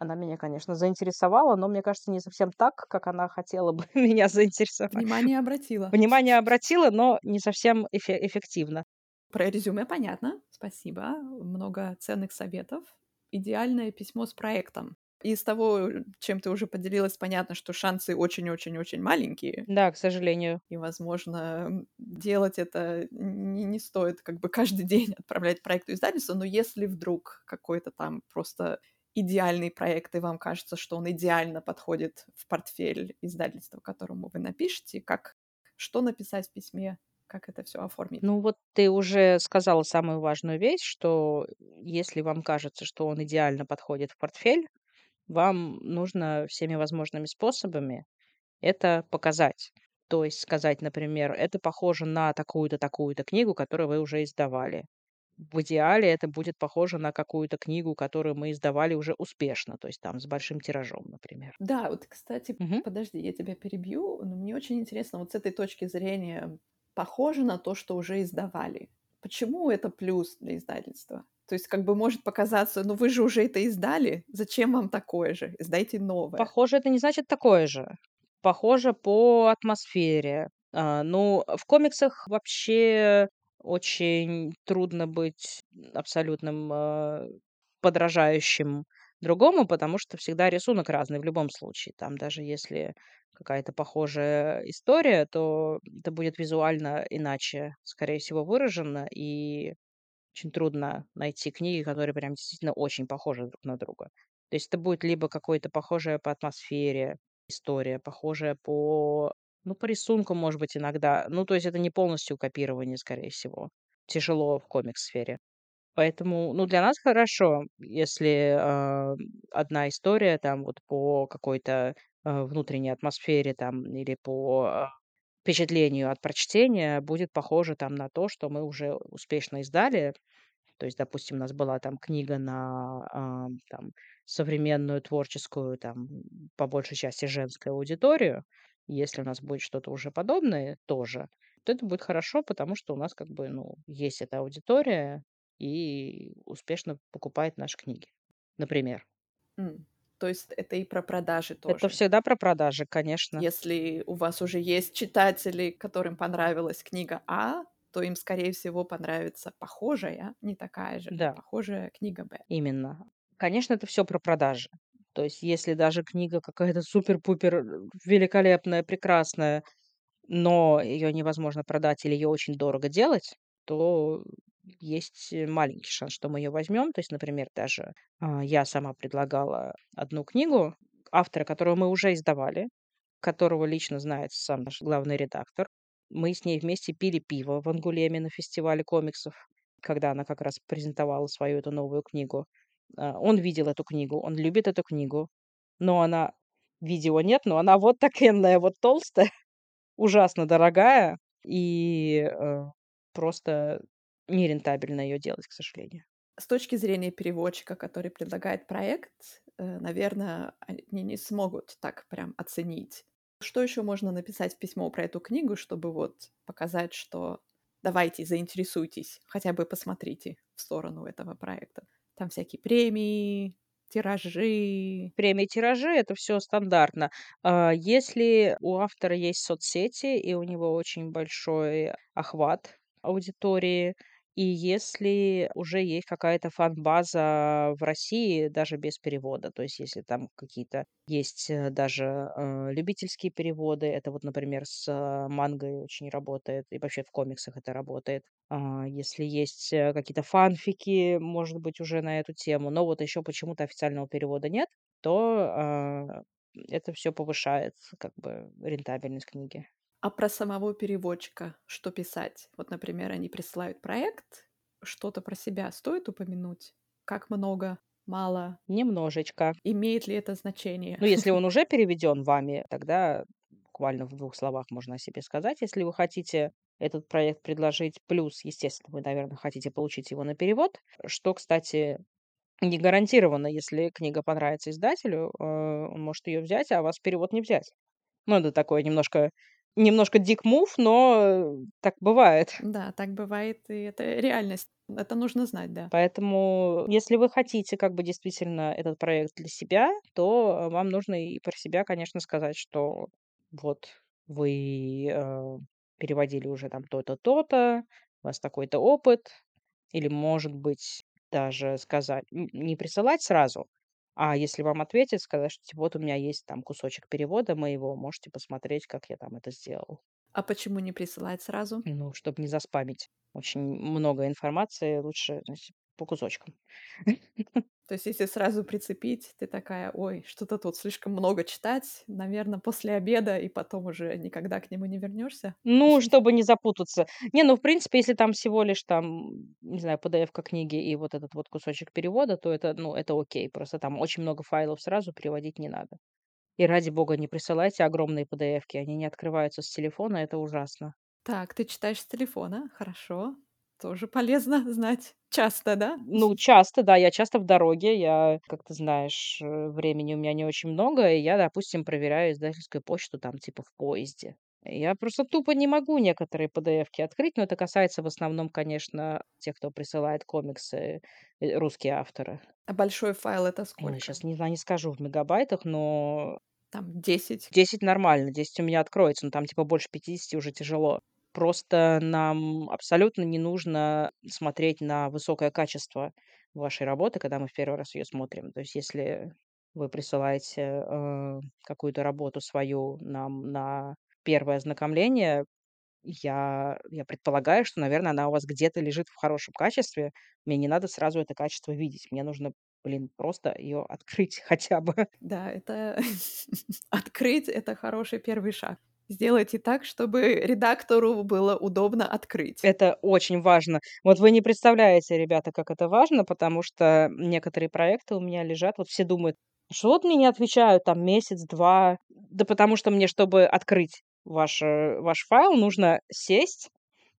Она меня, конечно, заинтересовала, но, мне кажется, не совсем так, как она хотела бы [LAUGHS] меня заинтересовать.
Внимание обратила.
Внимание обратила, но не совсем эфе эффективно.
Про резюме понятно. Спасибо. Много ценных советов. Идеальное письмо с проектом. Из того, чем ты уже поделилась, понятно, что шансы очень-очень-очень маленькие.
Да, к сожалению.
И, возможно, делать это не не стоит как бы каждый [LAUGHS] день отправлять проект в издательство. Но если вдруг какой-то там просто идеальный проект, и вам кажется, что он идеально подходит в портфель издательства, которому вы напишете, как что написать в письме, как это всё оформить?
Ну, вот ты уже сказала самую важную вещь, что если вам кажется, что он идеально подходит в портфель, вам нужно всеми возможными способами это показать. То есть сказать, например: "Это похоже на такую-то, такую-то книгу, которую вы уже издавали". В идеале это будет похоже на какую-то книгу, которую мы издавали уже успешно, то есть там с большим тиражом, например.
Да, вот, кстати,
Мгм.
подожди, я тебя перебью, но мне очень интересно вот с этой точки зрения: похоже на то, что уже издавали. Почему это плюс для издательства? То есть как бы может показаться: "Ну, вы же уже это издали, зачем вам такое же? Издайте новое".
Похоже- это не значит такое же. Похоже по атмосфере. А, ну, в комиксах вообще очень трудно быть абсолютным, а, подражающим другому, потому что всегда рисунок разный в любом случае. Там даже если какая-то похожая история, то это будет визуально иначе, скорее всего, выражено, и очень трудно найти книги, которые прям действительно очень похожи друг на друга. То есть это будет либо какое-то похожая по атмосфере история, похожая по ну, по рисунку, может быть, иногда. Ну, то есть это не полностью копирование, скорее всего. Тяжело в комикс-сфере. Поэтому, ну, для нас хорошо, если, а, одна история там вот по какой-то, а, внутренней атмосфере там или по, а, впечатлению от прочтения будет похожа там на то, что мы уже успешно издали. То есть, допустим, у нас была там книга на, а, там современную творческую, там, по большей части женскую аудиторию. Если у нас будет что-то уже подобное тоже, то это будет хорошо, потому что у нас как бы, ну, есть эта аудитория и успешно покупает наши книги, например.
М, то есть это и про продажи
Это
тоже?
всегда про продажи, конечно.
Если у вас уже есть читатели, которым понравилась книга А, то им, скорее всего, понравится похожая, не такая же, но
Да.
похожая книга Б.
Именно. Конечно, это всё про продажи. То есть если даже книга какая-то супер-пупер, э, великолепная, прекрасная, но её невозможно продать или её очень дорого делать, то есть маленький шанс, что мы её возьмём. То есть, например, даже, а, я сама предлагала одну книгу автора, которую мы уже издавали, которого лично знает сам наш главный редактор. Мы с ней вместе пили пиво в "Ангулеме" на фестивале комиксов, когда она как раз презентовала свою эту новую книгу. А, он видел эту книгу, он любит эту книгу, но она видео нет, но она вот такенная вот толстая, [LAUGHS] ужасно дорогая, и, э, просто нерентабельно её делать, к сожалению.
С точки зрения переводчика, который предлагает проект, э, наверно, они не смогут так прям оценить. Что ещё можно написать в письмо про эту книгу, чтобы вот показать, что давайте, заинтересуйтесь, хотя бы посмотрите в сторону этого проекта? Там всякие премии, тиражи.
Премии, тиражи- это всё стандартно. А, если у автора есть соцсети и у него очень большой охват аудитории, и если уже есть какая-то фан-база в России даже без перевода. То есть если там какие-то есть, э, даже, э, любительские переводы. Это вот, например, с мангой очень работает, и вообще в комиксах это работает. А, если есть, э, какие-то фанфики, может быть, уже на эту тему, но вот ещё почему-то официального перевода нет, то, а, это всё повышает как бы рентабельность книги.
А про самого переводчика что писать? Вот, например, они присылают проект, что-то про себя стоит упомянуть? Как много, мало?
Немножечко.
Имеет ли это значение?
Ну, если он [LAUGHS] уже переведён вами, тогда буквально в 2 словах можно о себе сказать. Если вы хотите этот проект предложить, плюс, естественно, вы, наверно, хотите получить его на перевод, что, кстати, не гарантировано. Если книга понравится издателю, э, он может её взять, а вас перевод не взять. Ну, это такой немножко немножко dick move, но так бывает.
Да, так бывает, и это реальность. Это нужно знать, да.
Поэтому, если вы хотите как бы действительно этот проект для себя, то вам нужно и про себя, конечно, сказать, что вот вы, э, переводили уже там то-то, то-то, у вас такой-то опыт. Или, может быть, даже сказать не присылать сразу, А если вам ответят, сказать, что типа вот у меня есть там кусочек перевода моего, можете посмотреть, как я там это сделал.
А почему не присылать сразу?
Ну, чтобы не заспамить. Очень много информации, лучше, значит, по кусочкам.
То есть если сразу прицепить, ты такая: "Ой, что-то тут слишком много читать, наверно, после обеда", и потом уже никогда к нему не вернешься?
Ну, чтобы не запутаться. Не, ну, в принципе, если там всего лишь там, не знаю, PDF-ка книги и вот этот вот кусочек перевода, то это, ну, это окей. Просто там очень много файлов сразу переводить не надо. И ради бога, не присылайте огромные PDF-ки, они не открываются с телефона, это ужасно.
Так, ты читаешь с телефона, хорошо. Тоже полезно знать. Часто, да?
Ну, часто, да, я часто в дороге, я, как ты знаешь, э, времени у меня не очень много, и я, допустим, проверяю издательскую почту там типа в поезде. Я просто тупо не могу некоторые PDF-ки открыть, но это касается в основном, конечно, тех, кто присылает комиксы, э, русские авторы.
А большой файл- это
Ой,
сколько?
щас не знаю, не скажу в мегабайтах, но
Там 10?
10 нормально, 10 у меня откроется, но там типа больше 50 уже тяжело. Просто нам абсолютно не нужно смотреть на высокое качество вашей работы, когда мы в 1 раз её смотрим. То есть если вы присылаете, э, какую-то работу свою нам на первое ознакомление, я я предполагаю, что, наверно, она у вас где-то лежит в хорошем качестве. Мне не надо сразу это качество видеть. Мне нужно, блин, просто её открыть [LAUGHS] хотя бы.
Да, это [LAUGHS] открыть- это хороший 1 шаг. Сделайте так, чтобы редактору было удобно открыть.
Это очень важно. Вот вы не представляете, ребята, как это важно, потому что некоторые проекты у меня лежат. Вот все думают: "Что вот мне не отвечают там месяц-два?" Да потому что мне, чтобы открыть ваш, э, ваш файл, нужно сесть,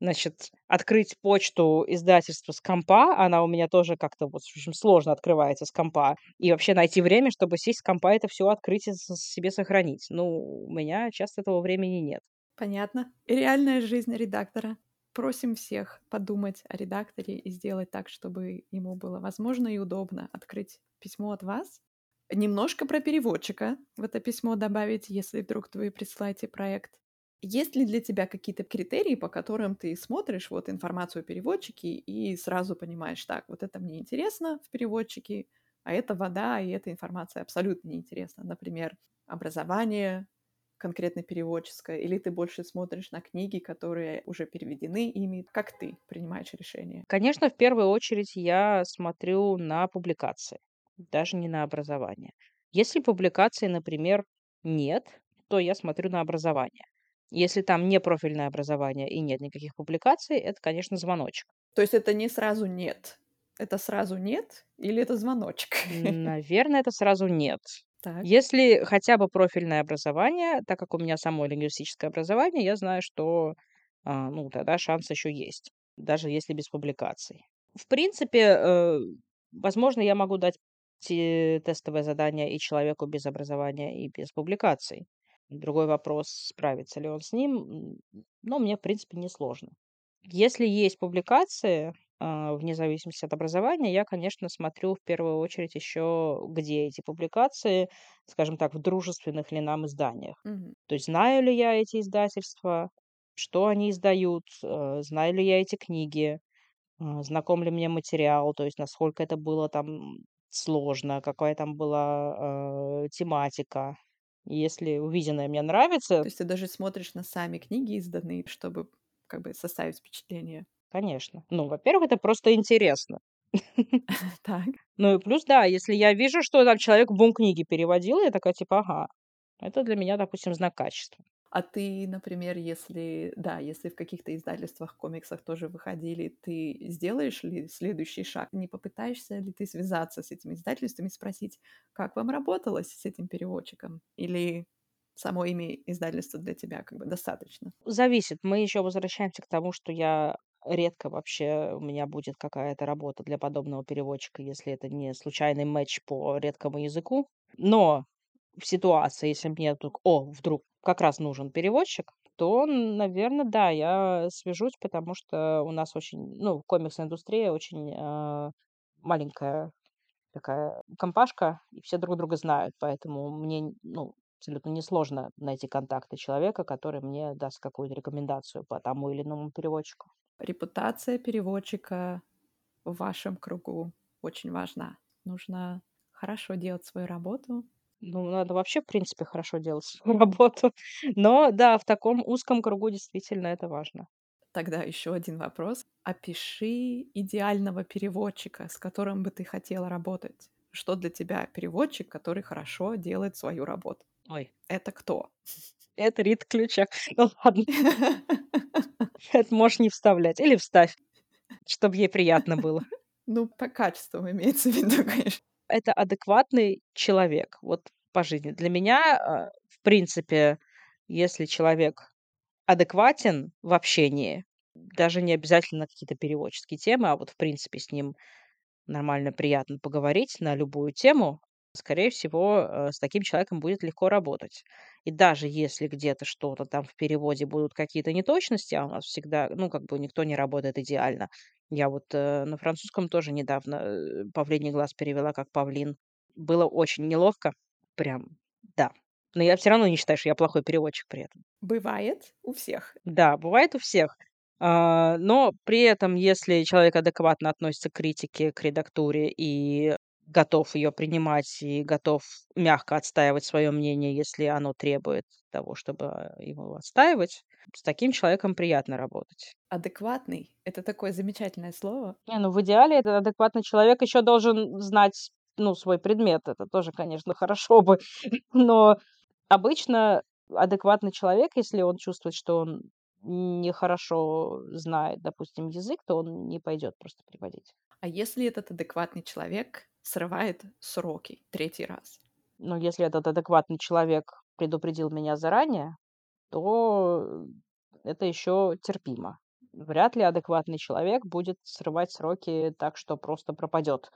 значит, открыть почту издательства с компа. Она у меня тоже как-то вот, в общем, сложно открывается с компа. И вообще найти время, чтобы сесть с компа, это всё открыть и себе сохранить. Ну, у меня часто этого времени нет.
Понятно. Реальная жизнь редактора. Просим всех подумать о редакторе и сделать так, чтобы ему было возможно и удобно открыть письмо от вас. Немножко про переводчика в это письмо добавить, если вдруг вы присылаете проект. Есть ли для тебя какие-то критерии, по которым ты смотришь вот информацию о переводчике и сразу понимаешь: "Так, вот это мне интересно в переводчике, а это вода, и эта информация абсолютно неинтересна"? Например, образование конкретно переводческое, или ты больше смотришь на книги, которые уже переведены ими? Как ты принимаешь решение?
Конечно, в первую очередь я смотрю на публикации, даже не на образование. Если публикаций, например, нет, то я смотрю на образование. Если там не профильное образование и нет никаких публикаций, это, конечно, звоночек.
То есть это не сразу "нет"? Это сразу "нет" или это звоночек? [LAUGHS]
Наверно, это сразу "нет".
Так.
Если хотя бы профильное образование, так как у меня самой лингвистическое образование, я знаю, что, а, ну, тогда шанс ещё есть, даже если без публикаций. В принципе, э, возможно, я могу дать те тестовое задание и человеку без образования, и без публикаций. Другой вопрос, справится ли он с ним, но мне, в принципе, несложно. Если есть публикации, а, вне зависимости от образования, я, конечно, смотрю в первую очередь ещё, где эти публикации, скажем так, в дружественных ли нам изданиях.
Мгм.
То есть знаю ли я эти издательства, что они издают, э, знаю ли я эти книги, а, знаком ли мне материал, то есть насколько это было там сложно, какая там была, э, тематика. Если увиденное мне нравится
То есть ты даже смотришь на сами книги изданные, чтобы как бы составить впечатление?
Конечно. Ну, во-первых, это просто интересно. [LAUGHS] [LAUGHS]
Так.
Ну и плюс, да, если я вижу, что там человек бум-книги переводил, я такая типа: "Ага, это для меня, допустим, знак качества".
А ты, например, если, да, если в каких-то издательствах, комиксах тоже выходили, ты сделаешь ли следующий шаг? Не попытаешься ли ты связаться с этими издательствами и спросить: "Как вам работалось с этим переводчиком?" Или само имя издательства для тебя как бы достаточно?
Зависит. Мы ещё возвращаемся к тому, что я редко вообще у меня будет какая-то работа для подобного переводчика, если это не случайный матч по редкому языку. Но в ситуации, если мне вдруг, о, вдруг как раз нужен переводчик, то, наверно, да, я свяжусь, потому что у нас очень, ну, комиксная индустрия очень, а, маленькая такая компашка, и все друг друга знают, поэтому мне, ну, абсолютно несложно найти контакты человека, который мне даст какую-то рекомендацию по тому или иному переводчику.
Репутация переводчика в вашем кругу очень важна. Нужно хорошо делать свою работу.
Ну, надо вообще, в принципе, хорошо делать [LAUGHS] свою работу. Но да, в таком узком кругу действительно это важно.
Тогда еще один вопрос. Опиши идеального переводчика, с которым бы ты хотела работать. Что для тебя переводчик, который хорошо делает свою работу?
Ой,
Это кто?
это Рита Ключак. [LAUGHS] Ну ладно, [LAUGHS] это можешь не вставлять. Или вставь, чтобы ей приятно было.
Ну, по качеству имеется в виду, конечно.
Это адекватный человек, вот по жизни. Для меня, а, в принципе, если человек адекватен в общении, даже не обязательно какие-то переводческие темы, а вот в принципе с ним нормально, приятно поговорить на любую тему, скорее всего, э, с таким человеком будет легко работать. И даже если где-то что-то там в переводе будут какие-то неточности, а у нас всегда, ну, как бы никто не работает идеально. Я вот э, на французском тоже недавно э, «Павлиний глаз» перевела как «павлин». Было очень неловко, прям, да. Но я все равно не считаю, что я плохой переводчик при этом.
Бывает у всех.
Да, бывает у всех. А, но при этом, если человек адекватно относится к критике, к редактуре и готов ее принимать, и готов мягко отстаивать свое мнение, если оно требует того, чтобы его отстаивать, с таким человеком приятно работать.
Адекватный- это такое замечательное слово.
Не, ну в идеале этот адекватный человек еще должен знать, ну, свой предмет. Это тоже, конечно, [LAUGHS] хорошо бы. Но обычно адекватный человек, если он чувствует, что он нехорошо знает, допустим, язык, то он не пойдет просто переводить.
А если этот адекватный человек срывает сроки третий раз?
Но если этот адекватный человек предупредил меня заранее, то это еще терпимо. Вряд ли адекватный человек будет срывать сроки так, что просто пропадет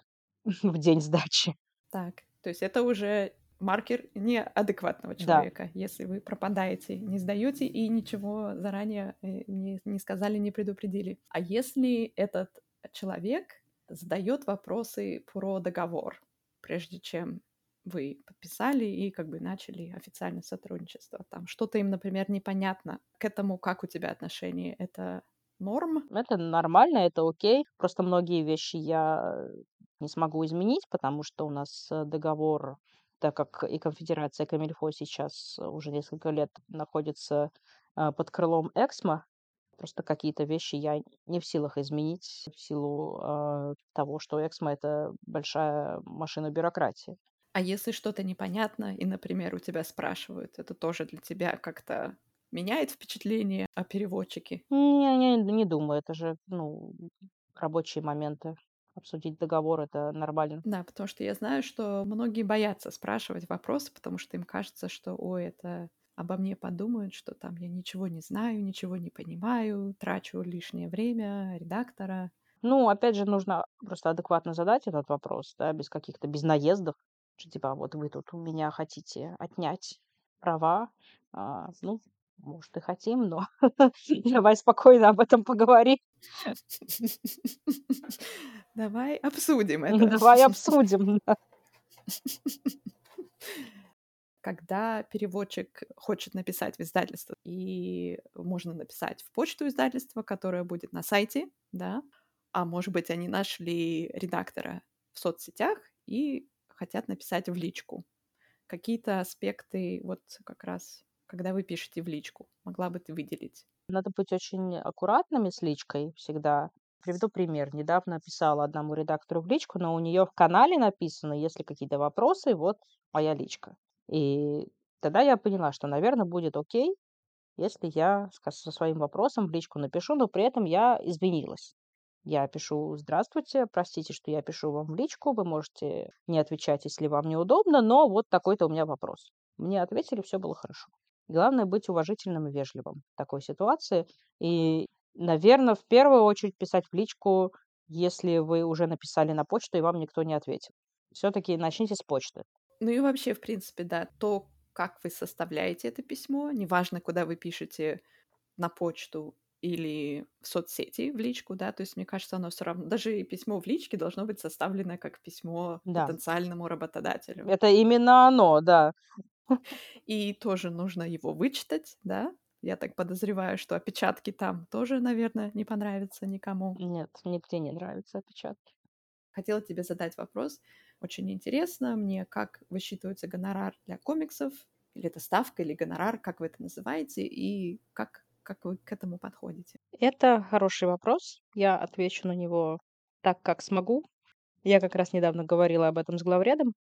[LAUGHS] в день сдачи.
Так, то есть это уже маркер неадекватного
Да.
человека, если вы пропадаете, не сдаете и ничего заранее э, не, не сказали, не предупредили. А если этот человек задает вопросы про договор, прежде чем вы подписали и как бы начали официальное сотрудничество. Там что-то им, например, непонятно. К этому как у тебя отношение? Это норм?
Это нормально, это окей. Просто многие вещи я не смогу изменить, потому что у нас э, договор, так как и Конфедерация Камильфо сейчас уже несколько лет находится э, под крылом Эксмо, просто какие-то вещи я не в силах изменить в силу э, того, что Эксмо это большая машина бюрократии.
А если что-то непонятно, и, например, у тебя спрашивают, это тоже для тебя как-то меняет впечатление о переводчике?
Не, не, не думаю, это же, ну, рабочие моменты. Обсудить договор это нормально.
Да, потому что я знаю, что многие боятся спрашивать вопросы, потому что им кажется, что, ой, это обо мне подумают, что там я ничего не знаю, ничего не понимаю, трачу лишнее время редактора.
Ну, опять же, нужно просто адекватно задать этот вопрос, да, без каких-то, без наездов. Что типа, «А вот вы тут у меня хотите отнять права. А, ну, может, и хотим, но [LAUGHS] давай спокойно об этом поговорим.
Давай обсудим это.
Давай обсудим. [LAUGHS] да.
Когда переводчик хочет написать в издательство, и можно написать в почту издательства, которая будет на сайте, да, а может быть, они нашли редактора в соцсетях и хотят написать в личку. Какие-то аспекты, вот как раз, когда вы пишете в личку, могла бы ты выделить?
Надо быть очень аккуратными с личкой всегда. Приведу пример. Недавно писала одному редактору в личку, но у нее в канале написано, если какие-то вопросы, вот моя личка. И тогда я поняла, что, наверное, будет окей, если я со своим вопросом в личку напишу, но при этом я извинилась. Я пишу «Здравствуйте, простите, что я пишу вам в личку, вы можете не отвечать, если вам неудобно, но вот такой-то у меня вопрос». Мне ответили, все было хорошо. Главное быть уважительным и вежливым в такой ситуации. И, наверное, в первую очередь писать в личку, если вы уже написали на почту и вам никто не ответил. Все-таки начните с почты.
Ну и вообще, в принципе, да, то, как вы составляете это письмо, неважно, куда вы пишете на почту или в соцсети в личку, да, то есть мне кажется, оно все равно, даже и письмо в личке должно быть составлено как письмо
Да,
потенциальному работодателю.
это именно оно, да.
И тоже нужно его вычитать, да. Я так подозреваю, что опечатки там тоже, наверное, не понравятся никому.
Нет, нигде не нравятся опечатки.
Хотела тебе задать вопрос. Очень интересно мне, как высчитывается гонорар для комиксов, или это ставка, или гонорар, как вы это называете, и как, как вы к этому подходите?
Это хороший вопрос. Я отвечу на него так, как смогу. Я как раз недавно говорила об этом с главредом,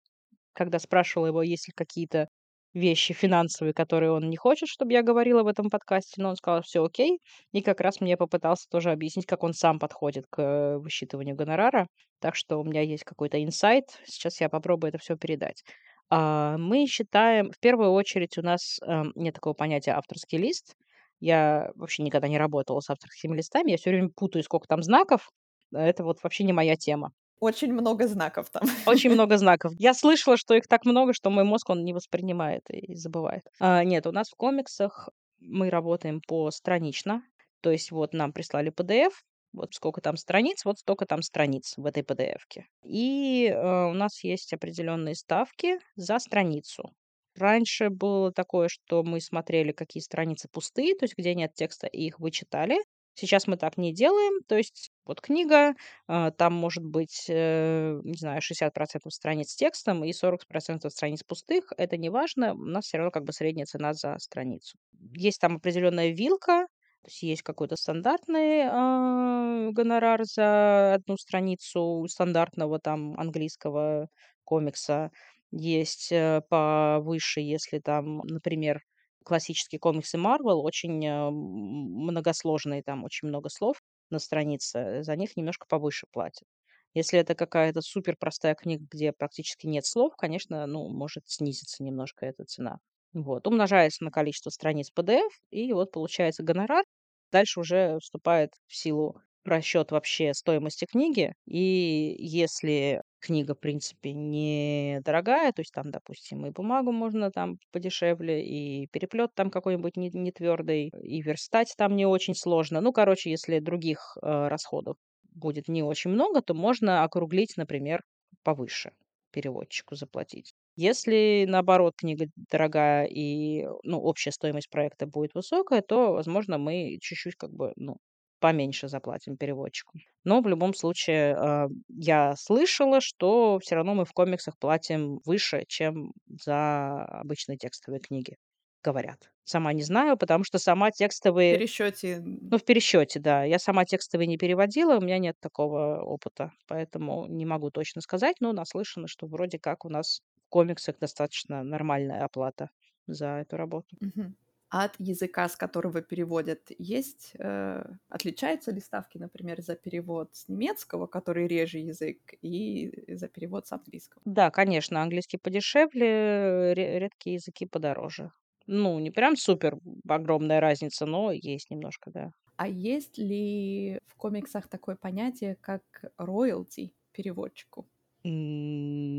когда спрашивала его, есть ли какие-то вещи финансовые, которые он не хочет, чтобы я говорила в этом подкасте, но он сказал, все окей. И как раз мне попытался тоже объяснить, как он сам подходит к э, высчитыванию гонорара. Так что у меня есть какой-то инсайт. Сейчас я попробую это все передать. А, Мы считаем, в первую очередь у нас эм, нет такого понятия авторский лист. Я вообще никогда не работала с авторскими листами. Я все время путаю, сколько там знаков. Это вот вообще не моя тема.
Очень много знаков там.
Очень [LAUGHS] много знаков. Я слышала, что их так много, что мой мозг, он не воспринимает и забывает. А, нет, у нас в комиксах мы работаем постранично. То есть вот нам прислали PDF, вот сколько там страниц, вот столько там страниц в этой PDF-ке. И э, у нас есть определенные ставки за страницу. Раньше было такое, что мы смотрели, какие страницы пустые, то есть где нет текста, и их вычитали. Сейчас мы так не делаем. То есть вот книга, а, там может быть, э, не знаю, 60% страниц текстом и 40% страниц пустых. Это не важно. У нас все равно как бы средняя цена за страницу. Есть там определенная вилка, то есть есть какой-то стандартный а, гонорар за одну страницу стандартного там английского комикса. Есть э, повыше, если там, например, классические комиксы Marvel очень, э, многосложные, там очень много слов на странице, за них немножко повыше платят. Если это какая-то супер простая книга, где практически нет слов, конечно, ну, может снизиться немножко эта цена. Вот. Умножается на количество страниц PDF, и вот получается гонорар. Дальше уже вступает в силу расчет вообще стоимости книги. И если книга, в принципе, недорогая, то есть там, допустим, и бумагу можно там подешевле, и переплет там какой-нибудь не, не твердый, и верстать там не очень сложно. Ну, короче, если других э, расходов будет не очень много, то можно округлить, например, повыше переводчику заплатить. Если, наоборот, книга дорогая и, ну, общая стоимость проекта будет высокая, то, возможно, мы чуть-чуть как бы, ну, поменьше заплатим переводчику. Но в любом случае, а, я слышала, что все равно мы в комиксах платим выше, чем за обычные текстовые книги, говорят. Сама не знаю, потому что сама
В
текстовые
пересчете
ну, в пересчете, да. Я сама текстовые не переводила, у меня нет такого опыта, поэтому не могу точно сказать, но наслышана, что вроде как у нас в комиксах достаточно нормальная оплата за эту работу.
Мгм. От языка, с которого переводят, есть, э, отличаются ли ставки, например, за перевод с немецкого, который реже язык, и за перевод с английского?
Да, конечно, английский подешевле, ре- редкие языки подороже. Ну, не прям супер огромная разница, но есть немножко, да.
А есть ли в комиксах такое понятие, как роялти переводчику?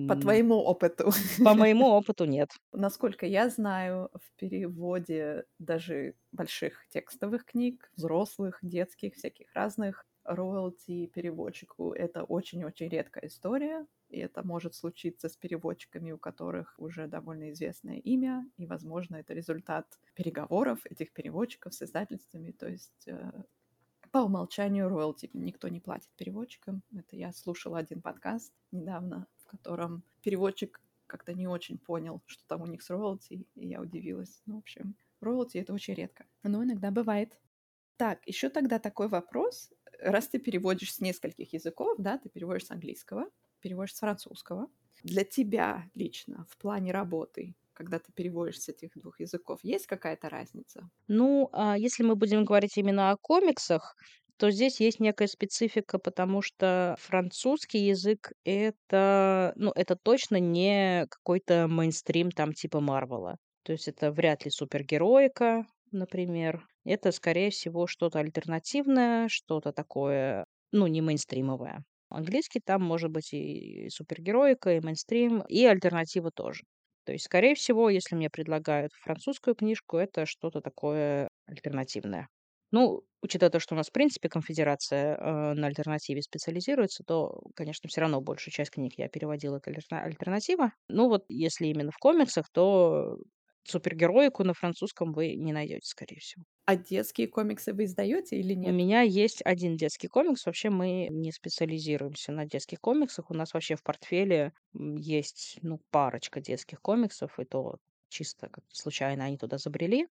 По твоему опыту. [LAUGHS]
По моему опыту нет.
Насколько я знаю, в переводе даже больших текстовых книг, взрослых, детских, всяких разных, роялти переводчику — это очень-очень редкая история, и это может случиться с переводчиками, у которых уже довольно известное имя, и, возможно, это результат переговоров этих переводчиков с издательствами, то есть э, по умолчанию роялти никто не платит переводчикам. Это я слушала один подкаст недавно, в котором переводчик как-то не очень понял, что там у них с роялти, и я удивилась. Ну, в общем, роялти это очень редко, но иногда бывает. Так, еще тогда такой вопрос. Раз ты переводишь с нескольких языков, да, ты переводишь с английского, переводишь с французского, для тебя лично в плане работы, когда ты переводишь с этих двух языков, есть какая-то разница?
Ну, а если мы будем говорить именно о комиксах, то здесь есть некая специфика, потому что французский язык это, ну, это точно не какой-то мейнстрим там типа Марвела. То есть это вряд ли супергероика, например. Это, скорее всего, что-то альтернативное, что-то такое, ну, не мейнстримовое. Английский там может быть и супергероика, и мейнстрим, и альтернатива тоже. То есть, скорее всего, если мне предлагают французскую книжку, это что-то такое альтернативное. Ну, учитывая то, что у нас, в принципе, конфедерация э, на альтернативе специализируется, то, конечно, все равно большую часть книг я переводила как альтерна- альтернатива. Ну, вот если именно в комиксах, то Супергероику на французском вы не найдете, скорее всего.
А детские комиксы вы издаете или
У
нет?
меня есть один детский комикс. Вообще мы не специализируемся на детских комиксах. У нас вообще в портфеле есть, ну, парочка детских комиксов, и то чисто как случайно они туда забрели.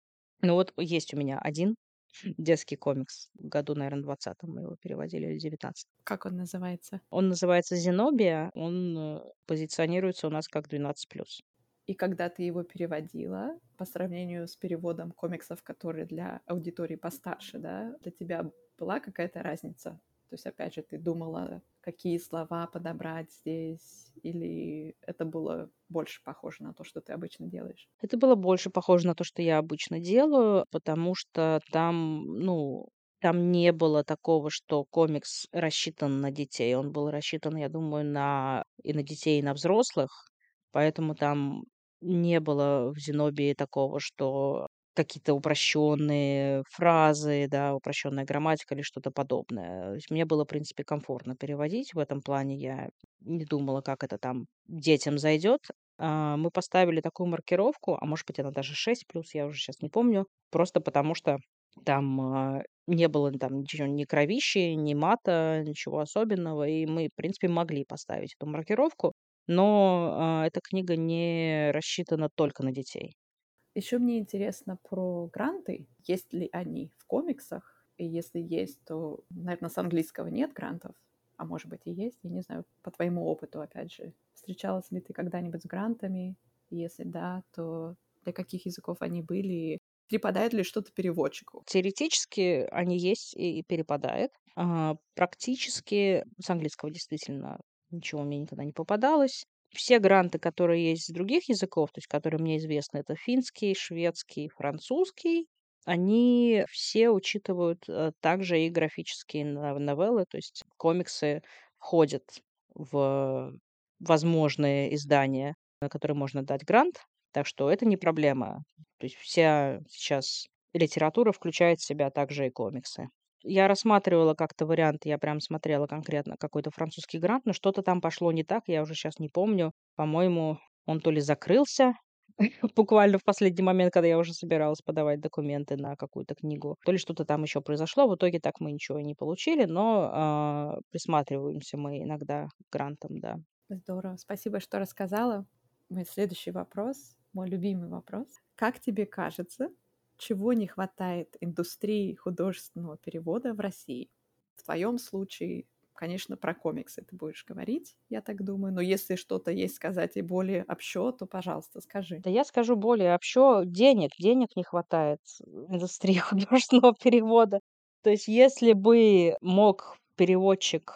Ну вот есть у меня один [LAUGHS] детский комикс. В году, наверное, двадцатом мы его переводили или девятнадцатом.
Как он называется?
Он называется «Зенобия». Он э, позиционируется у нас как 12+.
И когда ты его переводила, по сравнению с переводом комиксов, которые для аудитории постарше, да, для тебя была какая-то разница? То есть, опять же, ты думала, какие слова подобрать здесь, или это было больше похоже на то, что ты обычно делаешь?
Это было больше похоже на то, что я обычно делаю, потому что там, ну, там не было такого, что комикс рассчитан на детей. Он был рассчитан, я думаю, на и на детей, и на взрослых. Поэтому там не было в "Зенобии" такого, что какие-то упрощенные фразы, да, упрощенная грамматика или что-то подобное. То есть мне было, в принципе, комфортно переводить. В этом плане я не думала, как это там детям зайдет. А, мы поставили такую маркировку, а может быть, она даже 6 плюс, я уже сейчас не помню, просто потому что там, а, не было там ничего, ни кровищи, ни мата, ничего особенного, и мы, в принципе, могли поставить эту маркировку. Но, а, эта книга не рассчитана только на детей.
Еще мне интересно про гранты. Есть ли они в комиксах? И если есть, то, наверное, с английского нет грантов. А может быть и есть, я не знаю, по твоему опыту, опять же. Встречалась ли ты когда-нибудь с грантами? Если да, то для каких языков они были? Перепадает ли что-то переводчику?
Теоретически они есть и перепадает. А, практически с английского действительно ничего мне никогда не попадалось. Все гранты, которые есть с других языков, то есть которые мне известны, это финский, шведский, французский, они все учитывают э, также и графические нов- новеллы, то есть комиксы входят в возможные издания, на которые можно дать грант. Так что это не проблема. То есть вся сейчас литература включает в себя также и комиксы. Я рассматривала как-то вариант, я прям смотрела конкретно какой-то французский грант, но что-то там пошло не так, я уже сейчас не помню. По-моему, он то ли закрылся [LAUGHS] буквально в последний момент, когда я уже собиралась подавать документы на какую-то книгу, то ли что-то там еще произошло. В итоге так мы ничего не получили, но а, присматриваемся мы иногда к грантам, да.
Здорово. Спасибо, что рассказала. Мой следующий вопрос, мой любимый вопрос. Как тебе кажется, чего не хватает индустрии художественного перевода в России? В твоем случае, конечно, про комиксы ты будешь говорить, я так думаю. Но если что-то есть сказать и более общо, то, пожалуйста, скажи.
Да я скажу более общо, денег, денег не хватает индустрии [LAUGHS] художественного перевода. То есть если бы мог переводчик,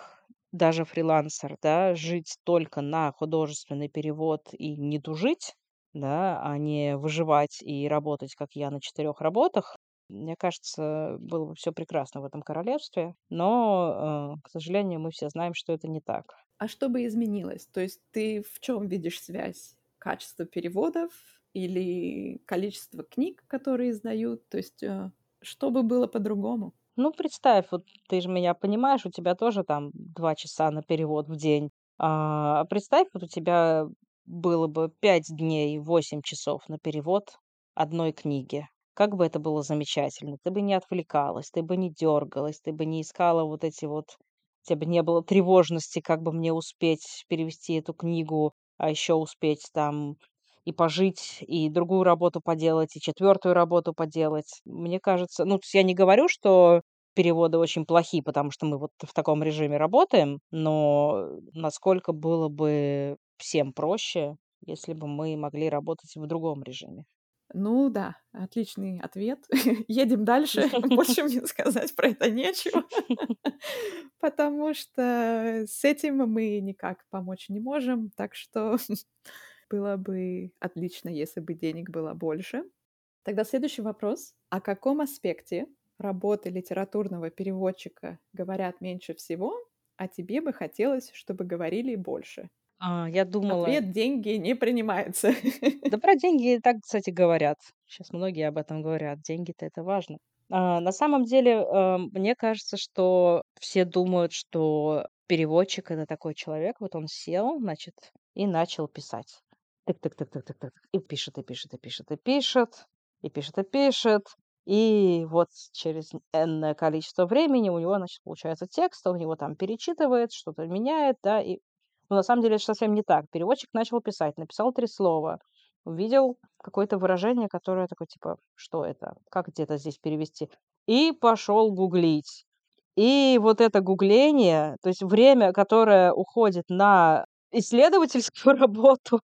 даже фрилансер, да, жить только на художественный перевод и не тужить, да, а не выживать и работать, как я, на четырех работах, мне кажется, было бы все прекрасно в этом королевстве. Но, э, к сожалению, мы все знаем, что это не так.
А что бы изменилось? То есть ты в чем видишь связь? Качество переводов или количество книг, которые издают? То есть э, что бы было по-другому?
Ну, представь, вот ты же меня понимаешь, у тебя тоже там 2 часа на перевод в день. А представь, вот у тебя было бы 5 дней, 8 часов на перевод одной книги. Как бы это было замечательно. Ты бы не отвлекалась, ты бы не дергалась, ты бы не искала вот эти вот у тебя бы не было тревожности, как бы мне успеть перевести эту книгу, а еще успеть там и пожить, и другую работу поделать, и четвертую работу поделать. Мне кажется, ну, я не говорю, что переводы очень плохие, потому что мы вот в таком режиме работаем, но насколько было бы всем проще, если бы мы могли работать в другом режиме.
Ну да, отличный ответ. [LAUGHS] Едем дальше. [LAUGHS] Больше [LAUGHS] мне сказать про это нечего, потому что с этим мы никак помочь не можем. Так что было бы отлично, если бы денег было больше. Тогда следующий вопрос. О каком аспекте работы литературного переводчика говорят меньше всего, а тебе бы хотелось, чтобы говорили больше?
А, я думала
Ответ деньги не принимается.
Да про деньги и так, кстати, говорят. Сейчас многие об этом говорят. Деньги-то это важно. А, на самом деле, э, мне кажется, что все думают, что переводчик это такой человек, вот он сел, значит, и начал писать. Тык тык тык тык тык тык. И пишет, и пишет, и пишет, и пишет, и пишет, и пишет. И вот через энное количество времени у него, значит, получается текст, он его там перечитывает, что-то меняет, да, и но на самом деле это совсем не так. Переводчик начал писать, написал 3 слова, увидел какое-то выражение, которое такое типа: "Что это? Как где-то здесь перевести?" И пошел гуглить. И вот это гугление, то есть время, которое уходит на исследовательскую [LAUGHS] работу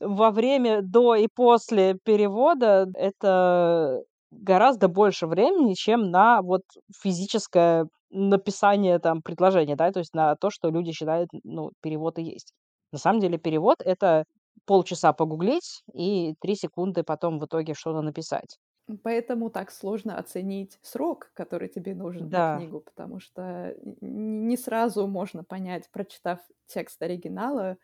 во время до и после перевода, это гораздо больше времени, чем на вот физическое написание там предложения, да, то есть на то, что люди считают, ну, перевод и есть. На самом деле перевод- это полчаса погуглить и 3 секунды потом в итоге что-то написать.
Поэтому так сложно оценить срок, который тебе нужен на
Да.
книгу, потому что не сразу можно понять, прочитав текст оригинала,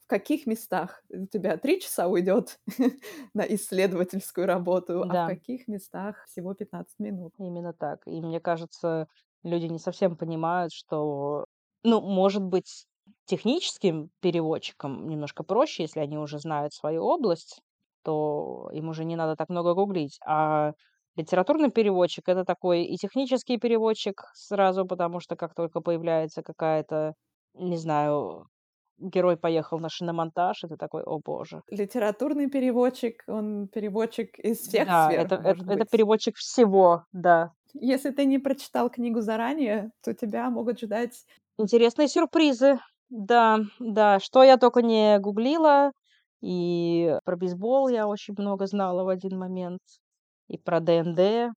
в каких местах у тебя 3 часа уйдет [LAUGHS] на исследовательскую работу, а в
Да.
каких местах всего 15 минут.
Именно так. И мне кажется, люди не совсем понимают, что, ну, может быть, техническим переводчикам немножко проще, если они уже знают свою область, то им уже не надо так много гуглить. А литературный переводчик- это такой и технический переводчик сразу, потому что как только появляется какая-то, не знаю, герой поехал на шиномонтаж, и ты такой: "О боже".
Литературный переводчик, он переводчик из всех
Да,
сфер,
это это это переводчик всего, да.
Если ты не прочитал книгу заранее, то тебя могут ждать
Интересные сюрпризы. Да, да, что я тока не гуглила. И про бейсбол я очень много знала в один момент, и про ДНД.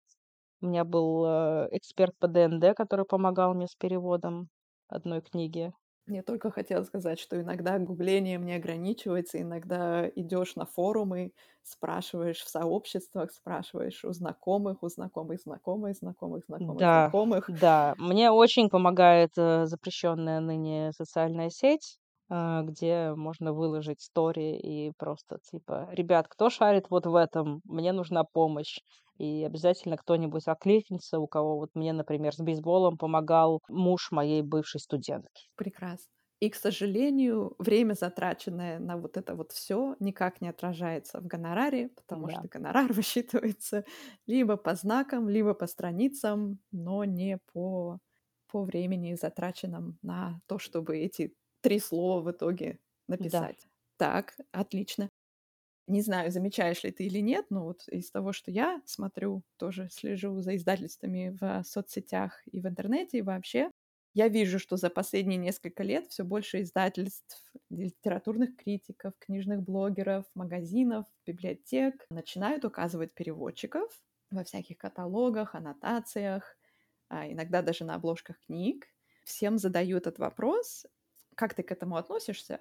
У меня был, э, эксперт по ДНД, который помогал мне с переводом одной книги.
Я только хотела сказать, что иногда гуглением не ограничивается. Иногда идёшь на форумы, спрашиваешь в сообществах, спрашиваешь у знакомых, у знакомых знакомых, знакомых знакомых
Да,
знакомых.
да, мне очень помогает, э, запрещенная ныне социальная сеть, э, где можно выложить стори и просто типа: "Ребят, кто шарит вот в этом? Мне нужна помощь". И обязательно кто-нибудь откликнется, у кого вот мне, например, с бейсболом помогал муж моей бывшей студентки.
Прекрасно. И, к сожалению, время, затраченное на вот это вот всё, никак не отражается в гонораре, потому
Да.
что гонорар [LAUGHS] высчитывается либо по знакам, либо по страницам, но не по по времени, затраченном на то, чтобы эти 3 слова в итоге
Да.
написать. Так, отлично. Не знаю, замечаешь ли ты или нет, но вот из того, что я смотрю, тоже слежу за издательствами в соцсетях и в интернете, и вообще, я вижу, что за последние несколько лет всё больше издательств, литературных критиков, книжных блогеров, магазинов, библиотек начинают указывать переводчиков во всяких каталогах, аннотациях, а иногда даже на обложках книг. Всем задаю этот вопрос: "Как ты к этому относишься?"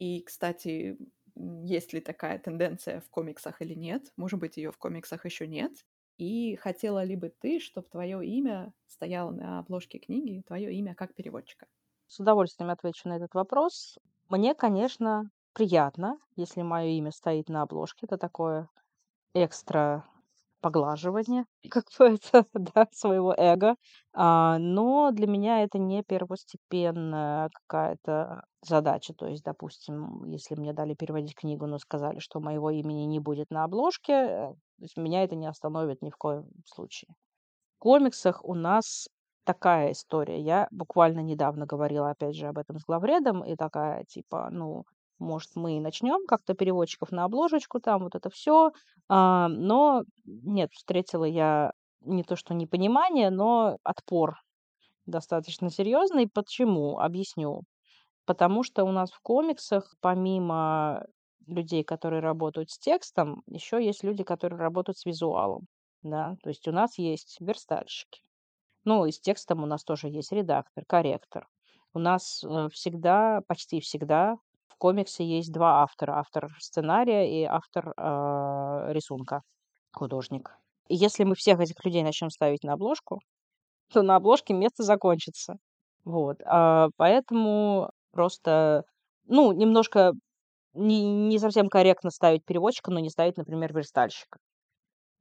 И, кстати, есть ли такая тенденция в комиксах или нет? Может быть, её в комиксах ещё нет? И хотела ли бы ты, чтоб твоё имя стояло на обложке книги, твоё имя как переводчика?
С удовольствием отвечу на этот вопрос. Мне, конечно, приятно, если моё имя стоит на обложке. Это такое экстра поглаживание [LAUGHS] какое-то, да, своего эго. А, но для меня это не первостепенная какая-то задача. То есть, допустим, если мне дали переводить книгу, но сказали, что моего имени не будет на обложке, э, то есть меня это не остановит ни в коем случае. В комиксах у нас такая история. Я буквально недавно говорила, опять же, об этом с главредом и такая типа: "Ну, может, мы и начнём как-то переводчиков на обложечку, там вот это всё". А, но нет, встретила я не то что непонимание, но отпор достаточно серьёзный. Почему? Объясню. Потому что у нас в комиксах помимо людей, которые работают с текстом, ещё есть люди, которые работают с визуалом, да. То есть у нас есть верстальщики. Ну и с текстом у нас тоже есть редактор, корректор. У нас, э, всегда, почти всегда комиксе есть 2 автора: автор сценария и автор, а, рисунка, художник. И если мы всех этих людей начнём ставить на обложку, то на обложке место закончится. Вот, а, поэтому просто, ну, немножко не не совсем корректно ставить переводчика, но не ставить, например, верстальщика.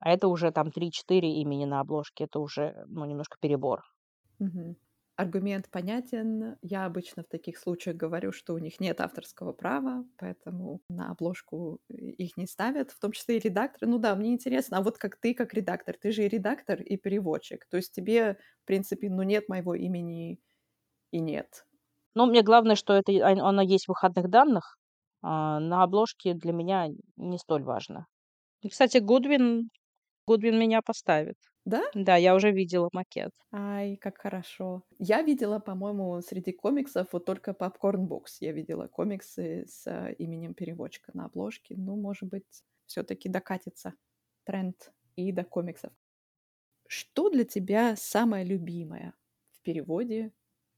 А это уже там 3-4 имени на обложке. Это уже, ну, немножко перебор.
Мгм. Аргумент понятен. Я обычно в таких случаях говорю, что у них нет авторского права, поэтому на обложку их не ставят, в том числе и редакторы. Ну да, мне интересно, а вот как ты, как редактор, ты же и редактор, и переводчик. То есть тебе, в принципе, ну нет моего имени и нет.
Ну, мне главное, что это оно есть в выходных данных, а на обложке для меня не столь важно. И, кстати, Goodwin Goodwin меня поставит.
Да?
Да, я уже видела макет.
Ай, как хорошо. Я видела, по-моему, среди комиксов вот только Popcorn Books. Я видела комиксы с э, именем переводчика на обложке. Ну, может быть, все-таки докатится тренд и до комиксов. Что для тебя самое любимое в переводе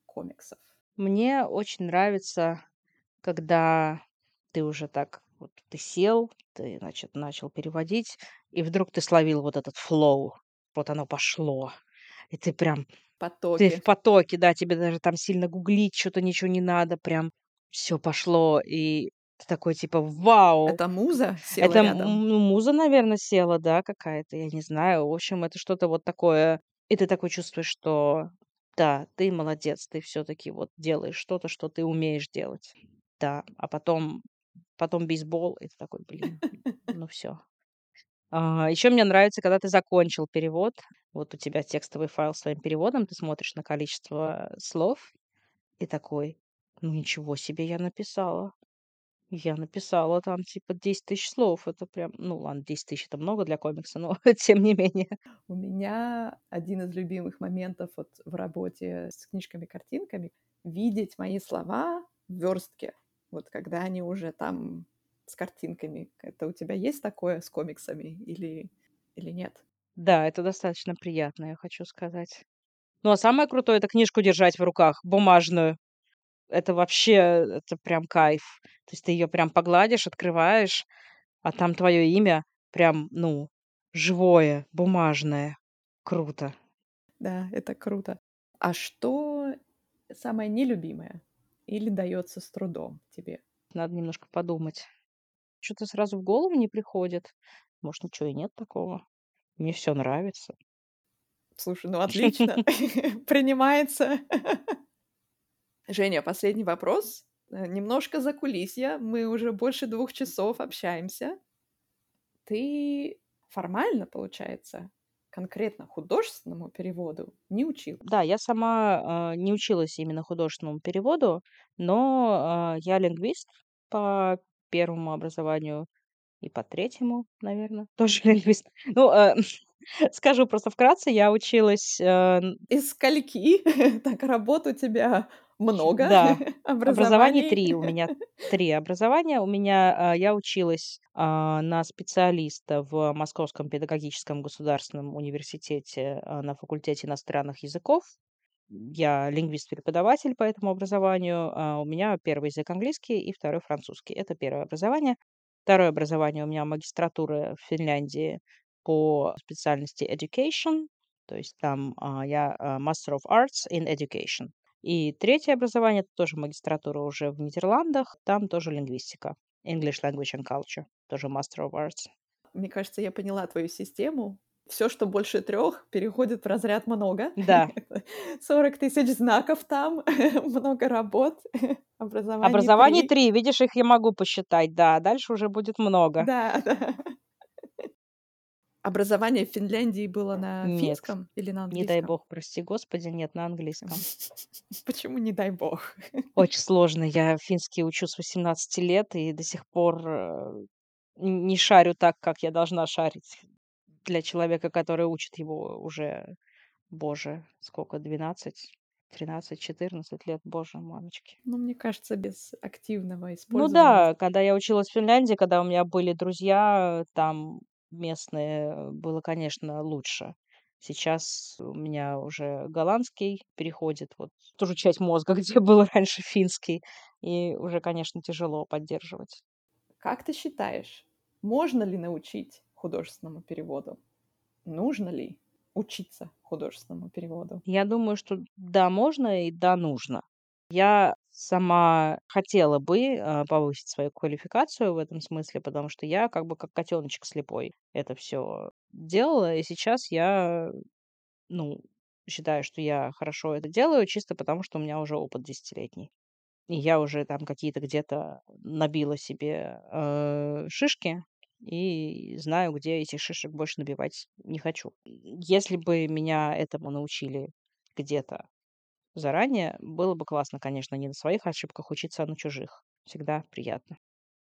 комиксов?
Мне очень нравится, когда ты уже так вот ты сел, ты, значит, начал переводить, и вдруг ты словил вот этот флоу. Вот оно пошло. И ты прям ты в
Потоки.
потоке, да, тебе даже там сильно гуглить что то ничего не надо, прям все пошло. И ты такой типа: "Вау!"
Это муза села
Это,
рядом.
ну, муза, наверно, села, да, какая-то, я не знаю. В общем, это что-то вот такое. И ты такой чувствуешь, что да, ты молодец, ты все таки вот делаешь что-то, что ты умеешь делать. Да, а потом потом бейсбол, и ты такой: "Блин, [LAUGHS] ну все. Еще мне нравится, когда ты закончил перевод. Вот у тебя текстовый файл с твоим переводом, ты смотришь на количество слов и такой: "Ну, ничего себе я написала". Я написала там типа десять тысяч слов. Это прям, ну ладно, десять тысяч это много для комикса, но [LAUGHS] тем не менее.
У меня один из любимых моментов вот в работе с книжками-картинками- видеть мои слова в верстке. Вот когда они уже там с картинками. Это у тебя есть такое с комиксами или или нет?
Да, это достаточно приятно, я хочу сказать. Ну, а самое крутое- это книжку держать в руках, бумажную. Это вообще, это прям кайф. То есть ты ее прям погладишь, открываешь, а там твое имя прям, ну, живое, бумажное. Круто.
Да, это круто. А что самое нелюбимое или дается с трудом тебе?
Надо немножко подумать. Что то сразу в голову не приходит. Может, ничего и нет такого. Мне все нравится.
Слушай, ну отлично, [LAUGHS] [LAUGHS] принимается. Женя, последний вопрос. Э, немножко закулисья. Мы уже больше двух часов общаемся. Ты формально, получается, конкретно художественному переводу не училась?
Да, я сама, а, не училась именно художественному переводу, но, а, я лингвист по первому образованию и по третьему, наверно, [LAUGHS] тоже лингвист. Ну, э, [LAUGHS] скажу просто вкратце, я училась, э, н [LAUGHS]
Из скольки? Так, работ у тебя много,
да, образований. 3 у меня 3 образования. У меня, а, я училась, а, на специалиста в Московском педагогическом государственном университете, а, на факультете иностранных языков. Я лингвист-преподаватель по этому образованию. А, у меня первый язык английский и второй французский. Это первое образование. Второе образование у меня магистратура в Финляндии по специальности education, то есть там а, я а, Master of Arts in Education. И третье образование это тоже магистратура уже в Нидерландах, там тоже лингвистика. English Language and Culture, тоже Master of Arts.
Мне кажется, я поняла твою систему. Все, что больше трех, переходит в разряд много.
Да, [LAUGHS]
40 тысяч знаков там, [LAUGHS] много работ, [LAUGHS] образований 3.
три, видишь, их я могу посчитать, да, а дальше уже будет много.
Да, да. Образование в Финляндии было на
Нет,
финском или на
не дай
английском?
бог, прости господи, нет, на английском.
Почему не дай бог?
Очень сложно. Я финский учу с 18 лет и до сих пор, э, не шарю так, как я должна шарить для человека, который учит его уже, боже, сколько, 12, 13, 14 лет, боже, мамочки.
Ну, мне кажется, без активного
Ну
использования
да, когда я училась в Финляндии, когда у меня были друзья там местные, было, конечно, лучше. Сейчас у меня уже голландский переходит, вот ту же часть мозга, [LAUGHS] где был раньше финский, и уже, конечно, тяжело поддерживать.
Как ты считаешь, можно ли научить художественному переводу? Нужно ли учиться художественному переводу?
Я думаю, что да, можно и да, нужно. Я сама хотела бы, а, повысить свою квалификацию в этом смысле, потому что я как бы как котеночек слепой это все делала, и сейчас я, ну, считаю, что я хорошо это делаю, чисто потому, что у меня уже опыт десятилетний. И я уже там какие-то где-то набила себе э, шишки и знаю, где этих шишек больше набивать не хочу. Если бы меня этому научили где-то заранее, было бы классно, конечно, не на своих ошибках учиться, а на чужих. Всегда приятно.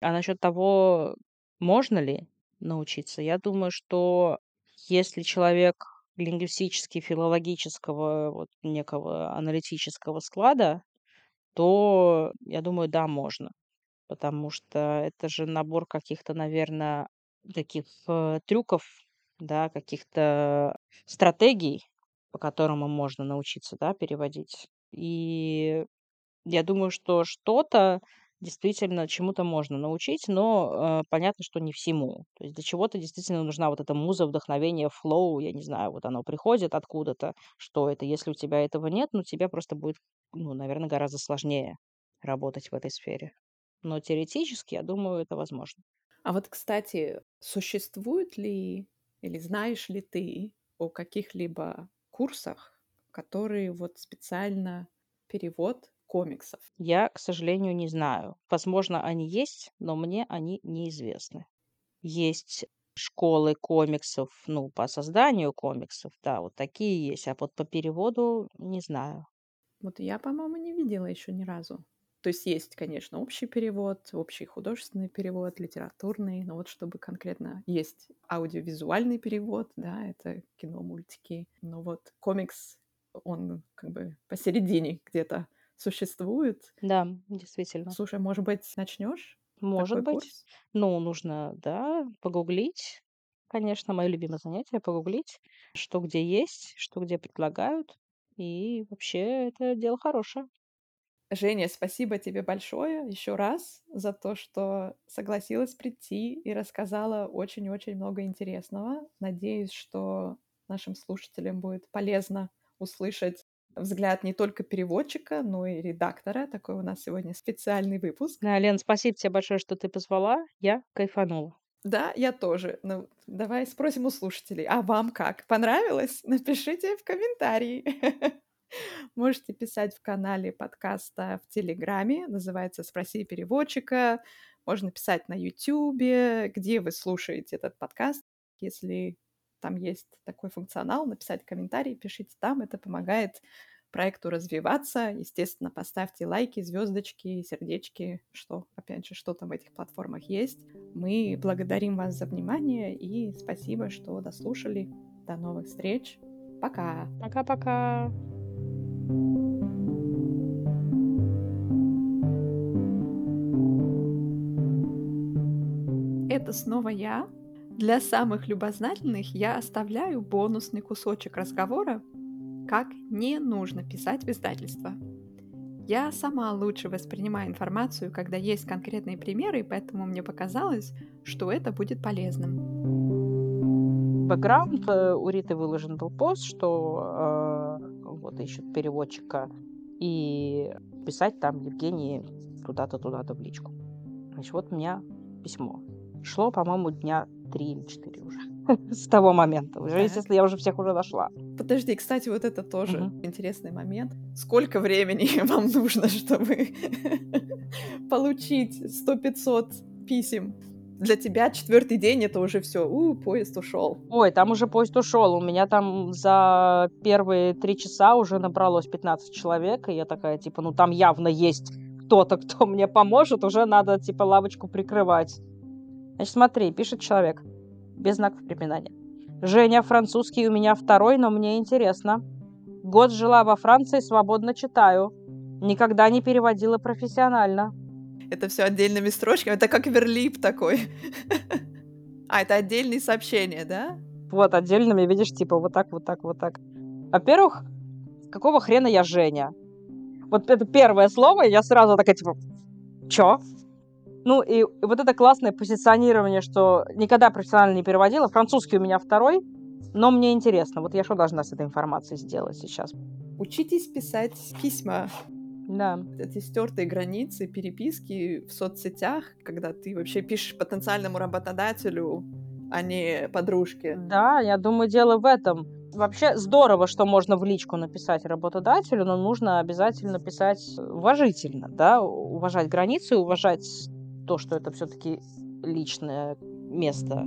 А насчет того, можно ли научиться, я думаю, что если человек лингвистически филологического, вот некого аналитического склада, то, я думаю, да, можно. Потому что это же набор каких-то, наверное, таких э, трюков, да, каких-то стратегий, по которым можно научиться, да, переводить. И я думаю, что что-то действительно чему-то можно научить, но э, понятно, что не всему. То есть для чего-то действительно нужна вот эта муза, вдохновение, флоу, я не знаю, вот оно приходит откуда-то, что это. Если у тебя этого нет, ну тебе просто будет, ну, наверное, гораздо сложнее работать в этой сфере. Но теоретически, я думаю, это возможно.
А вот, кстати, существует ли или знаешь ли ты о каких-либо курсах, которые вот специально перевод комиксов?
Я, к сожалению, не знаю. Возможно, они есть, но мне они неизвестны. Есть школы комиксов, ну, по созданию комиксов, да, вот такие есть, а вот по переводу не знаю.
Вот я, по-моему, не видела еще ни разу. То есть есть, конечно, общий перевод, общий художественный перевод, литературный, но вот чтобы конкретно есть аудиовизуальный перевод, да, это кино, мультики, но вот комикс, он как бы посередине где-то существует.
Да, действительно.
Слушай, может быть, начнешь?
Может быть.
курс?
Ну, нужно, да, погуглить. Конечно, мое любимое занятие погуглить, что где есть, что где предлагают. И вообще это дело хорошее.
Женя, спасибо тебе большое еще раз за то, что согласилась прийти и рассказала очень-очень много интересного. Надеюсь, что нашим слушателям будет полезно услышать взгляд не только переводчика, но и редактора. Такой у нас сегодня специальный выпуск.
Да, Лен, спасибо тебе большое, что ты позвала. Я кайфанула.
Да, я тоже. Ну, давай спросим у слушателей. А вам как? Понравилось? Напишите в комментарии. [LAUGHS] Можете писать в канале подкаста в Телеграме. Называется «Спроси переводчика». Можно писать на Ютубе, где вы слушаете этот подкаст. Если там есть такой функционал, написать комментарий, пишите там. Это помогает проекту развиваться. Естественно, поставьте лайки, звездочки, сердечки, что, опять же, что там в этих платформах есть. Мы благодарим вас за внимание и спасибо, что дослушали. До новых встреч. Пока.
Пока-пока.
Это снова я. Для самых любознательных я оставляю бонусный кусочек разговора, как не нужно писать в издательство. Я сама лучше воспринимаю информацию, когда есть конкретные примеры, поэтому мне показалось, что это будет полезным.
Бэкграунд э, у Риты выложен был пост, что э, вот ищут переводчика и писать там Евгении туда-то, туда-то в личку. Значит, вот у меня письмо. Шло, по-моему, дня три или четыре уже. [LAUGHS] С того момента. Уже,
Так.
естественно, я уже всех уже нашла.
Подожди, кстати, вот это тоже
Мгм.
интересный момент. Сколько времени [LAUGHS] вам нужно, чтобы [LAUGHS] получить 100-500 писем? Для тебя четвертый день это уже все. У, поезд ушел.
Ой, там уже поезд ушел. У меня там за первые три часа уже набралось 15 человек. И я такая, типа, ну там явно есть кто-то, кто мне поможет. Уже надо, типа, лавочку прикрывать. Значит, смотри, пишет человек. Без знаков препинания. Женя, французский у меня второй, но мне интересно. Год жила во Франции, свободно читаю. Никогда не переводила профессионально.
Это все отдельными строчками. Это как верлип такой. А, это отдельные сообщения, да?
Вот, отдельными, видишь, типа вот так, вот так, вот так. Во-первых, какого хрена я Женя? Вот это первое слово, и я сразу такая, типа, чё? Ну, и вот это классное позиционирование, что никогда профессионально не переводила. Французский у меня второй, но мне интересно. Вот я что должна с этой информацией сделать сейчас?
Учитесь писать письма.
Да.
Эти стертые границы, переписки в соцсетях, когда ты вообще пишешь потенциальному работодателю а не подружки.
Да, я думаю, дело в этом. Вообще здорово, что можно в личку написать работодателю, но нужно обязательно писать уважительно, да, уважать границы, уважать то, что это все-таки личное место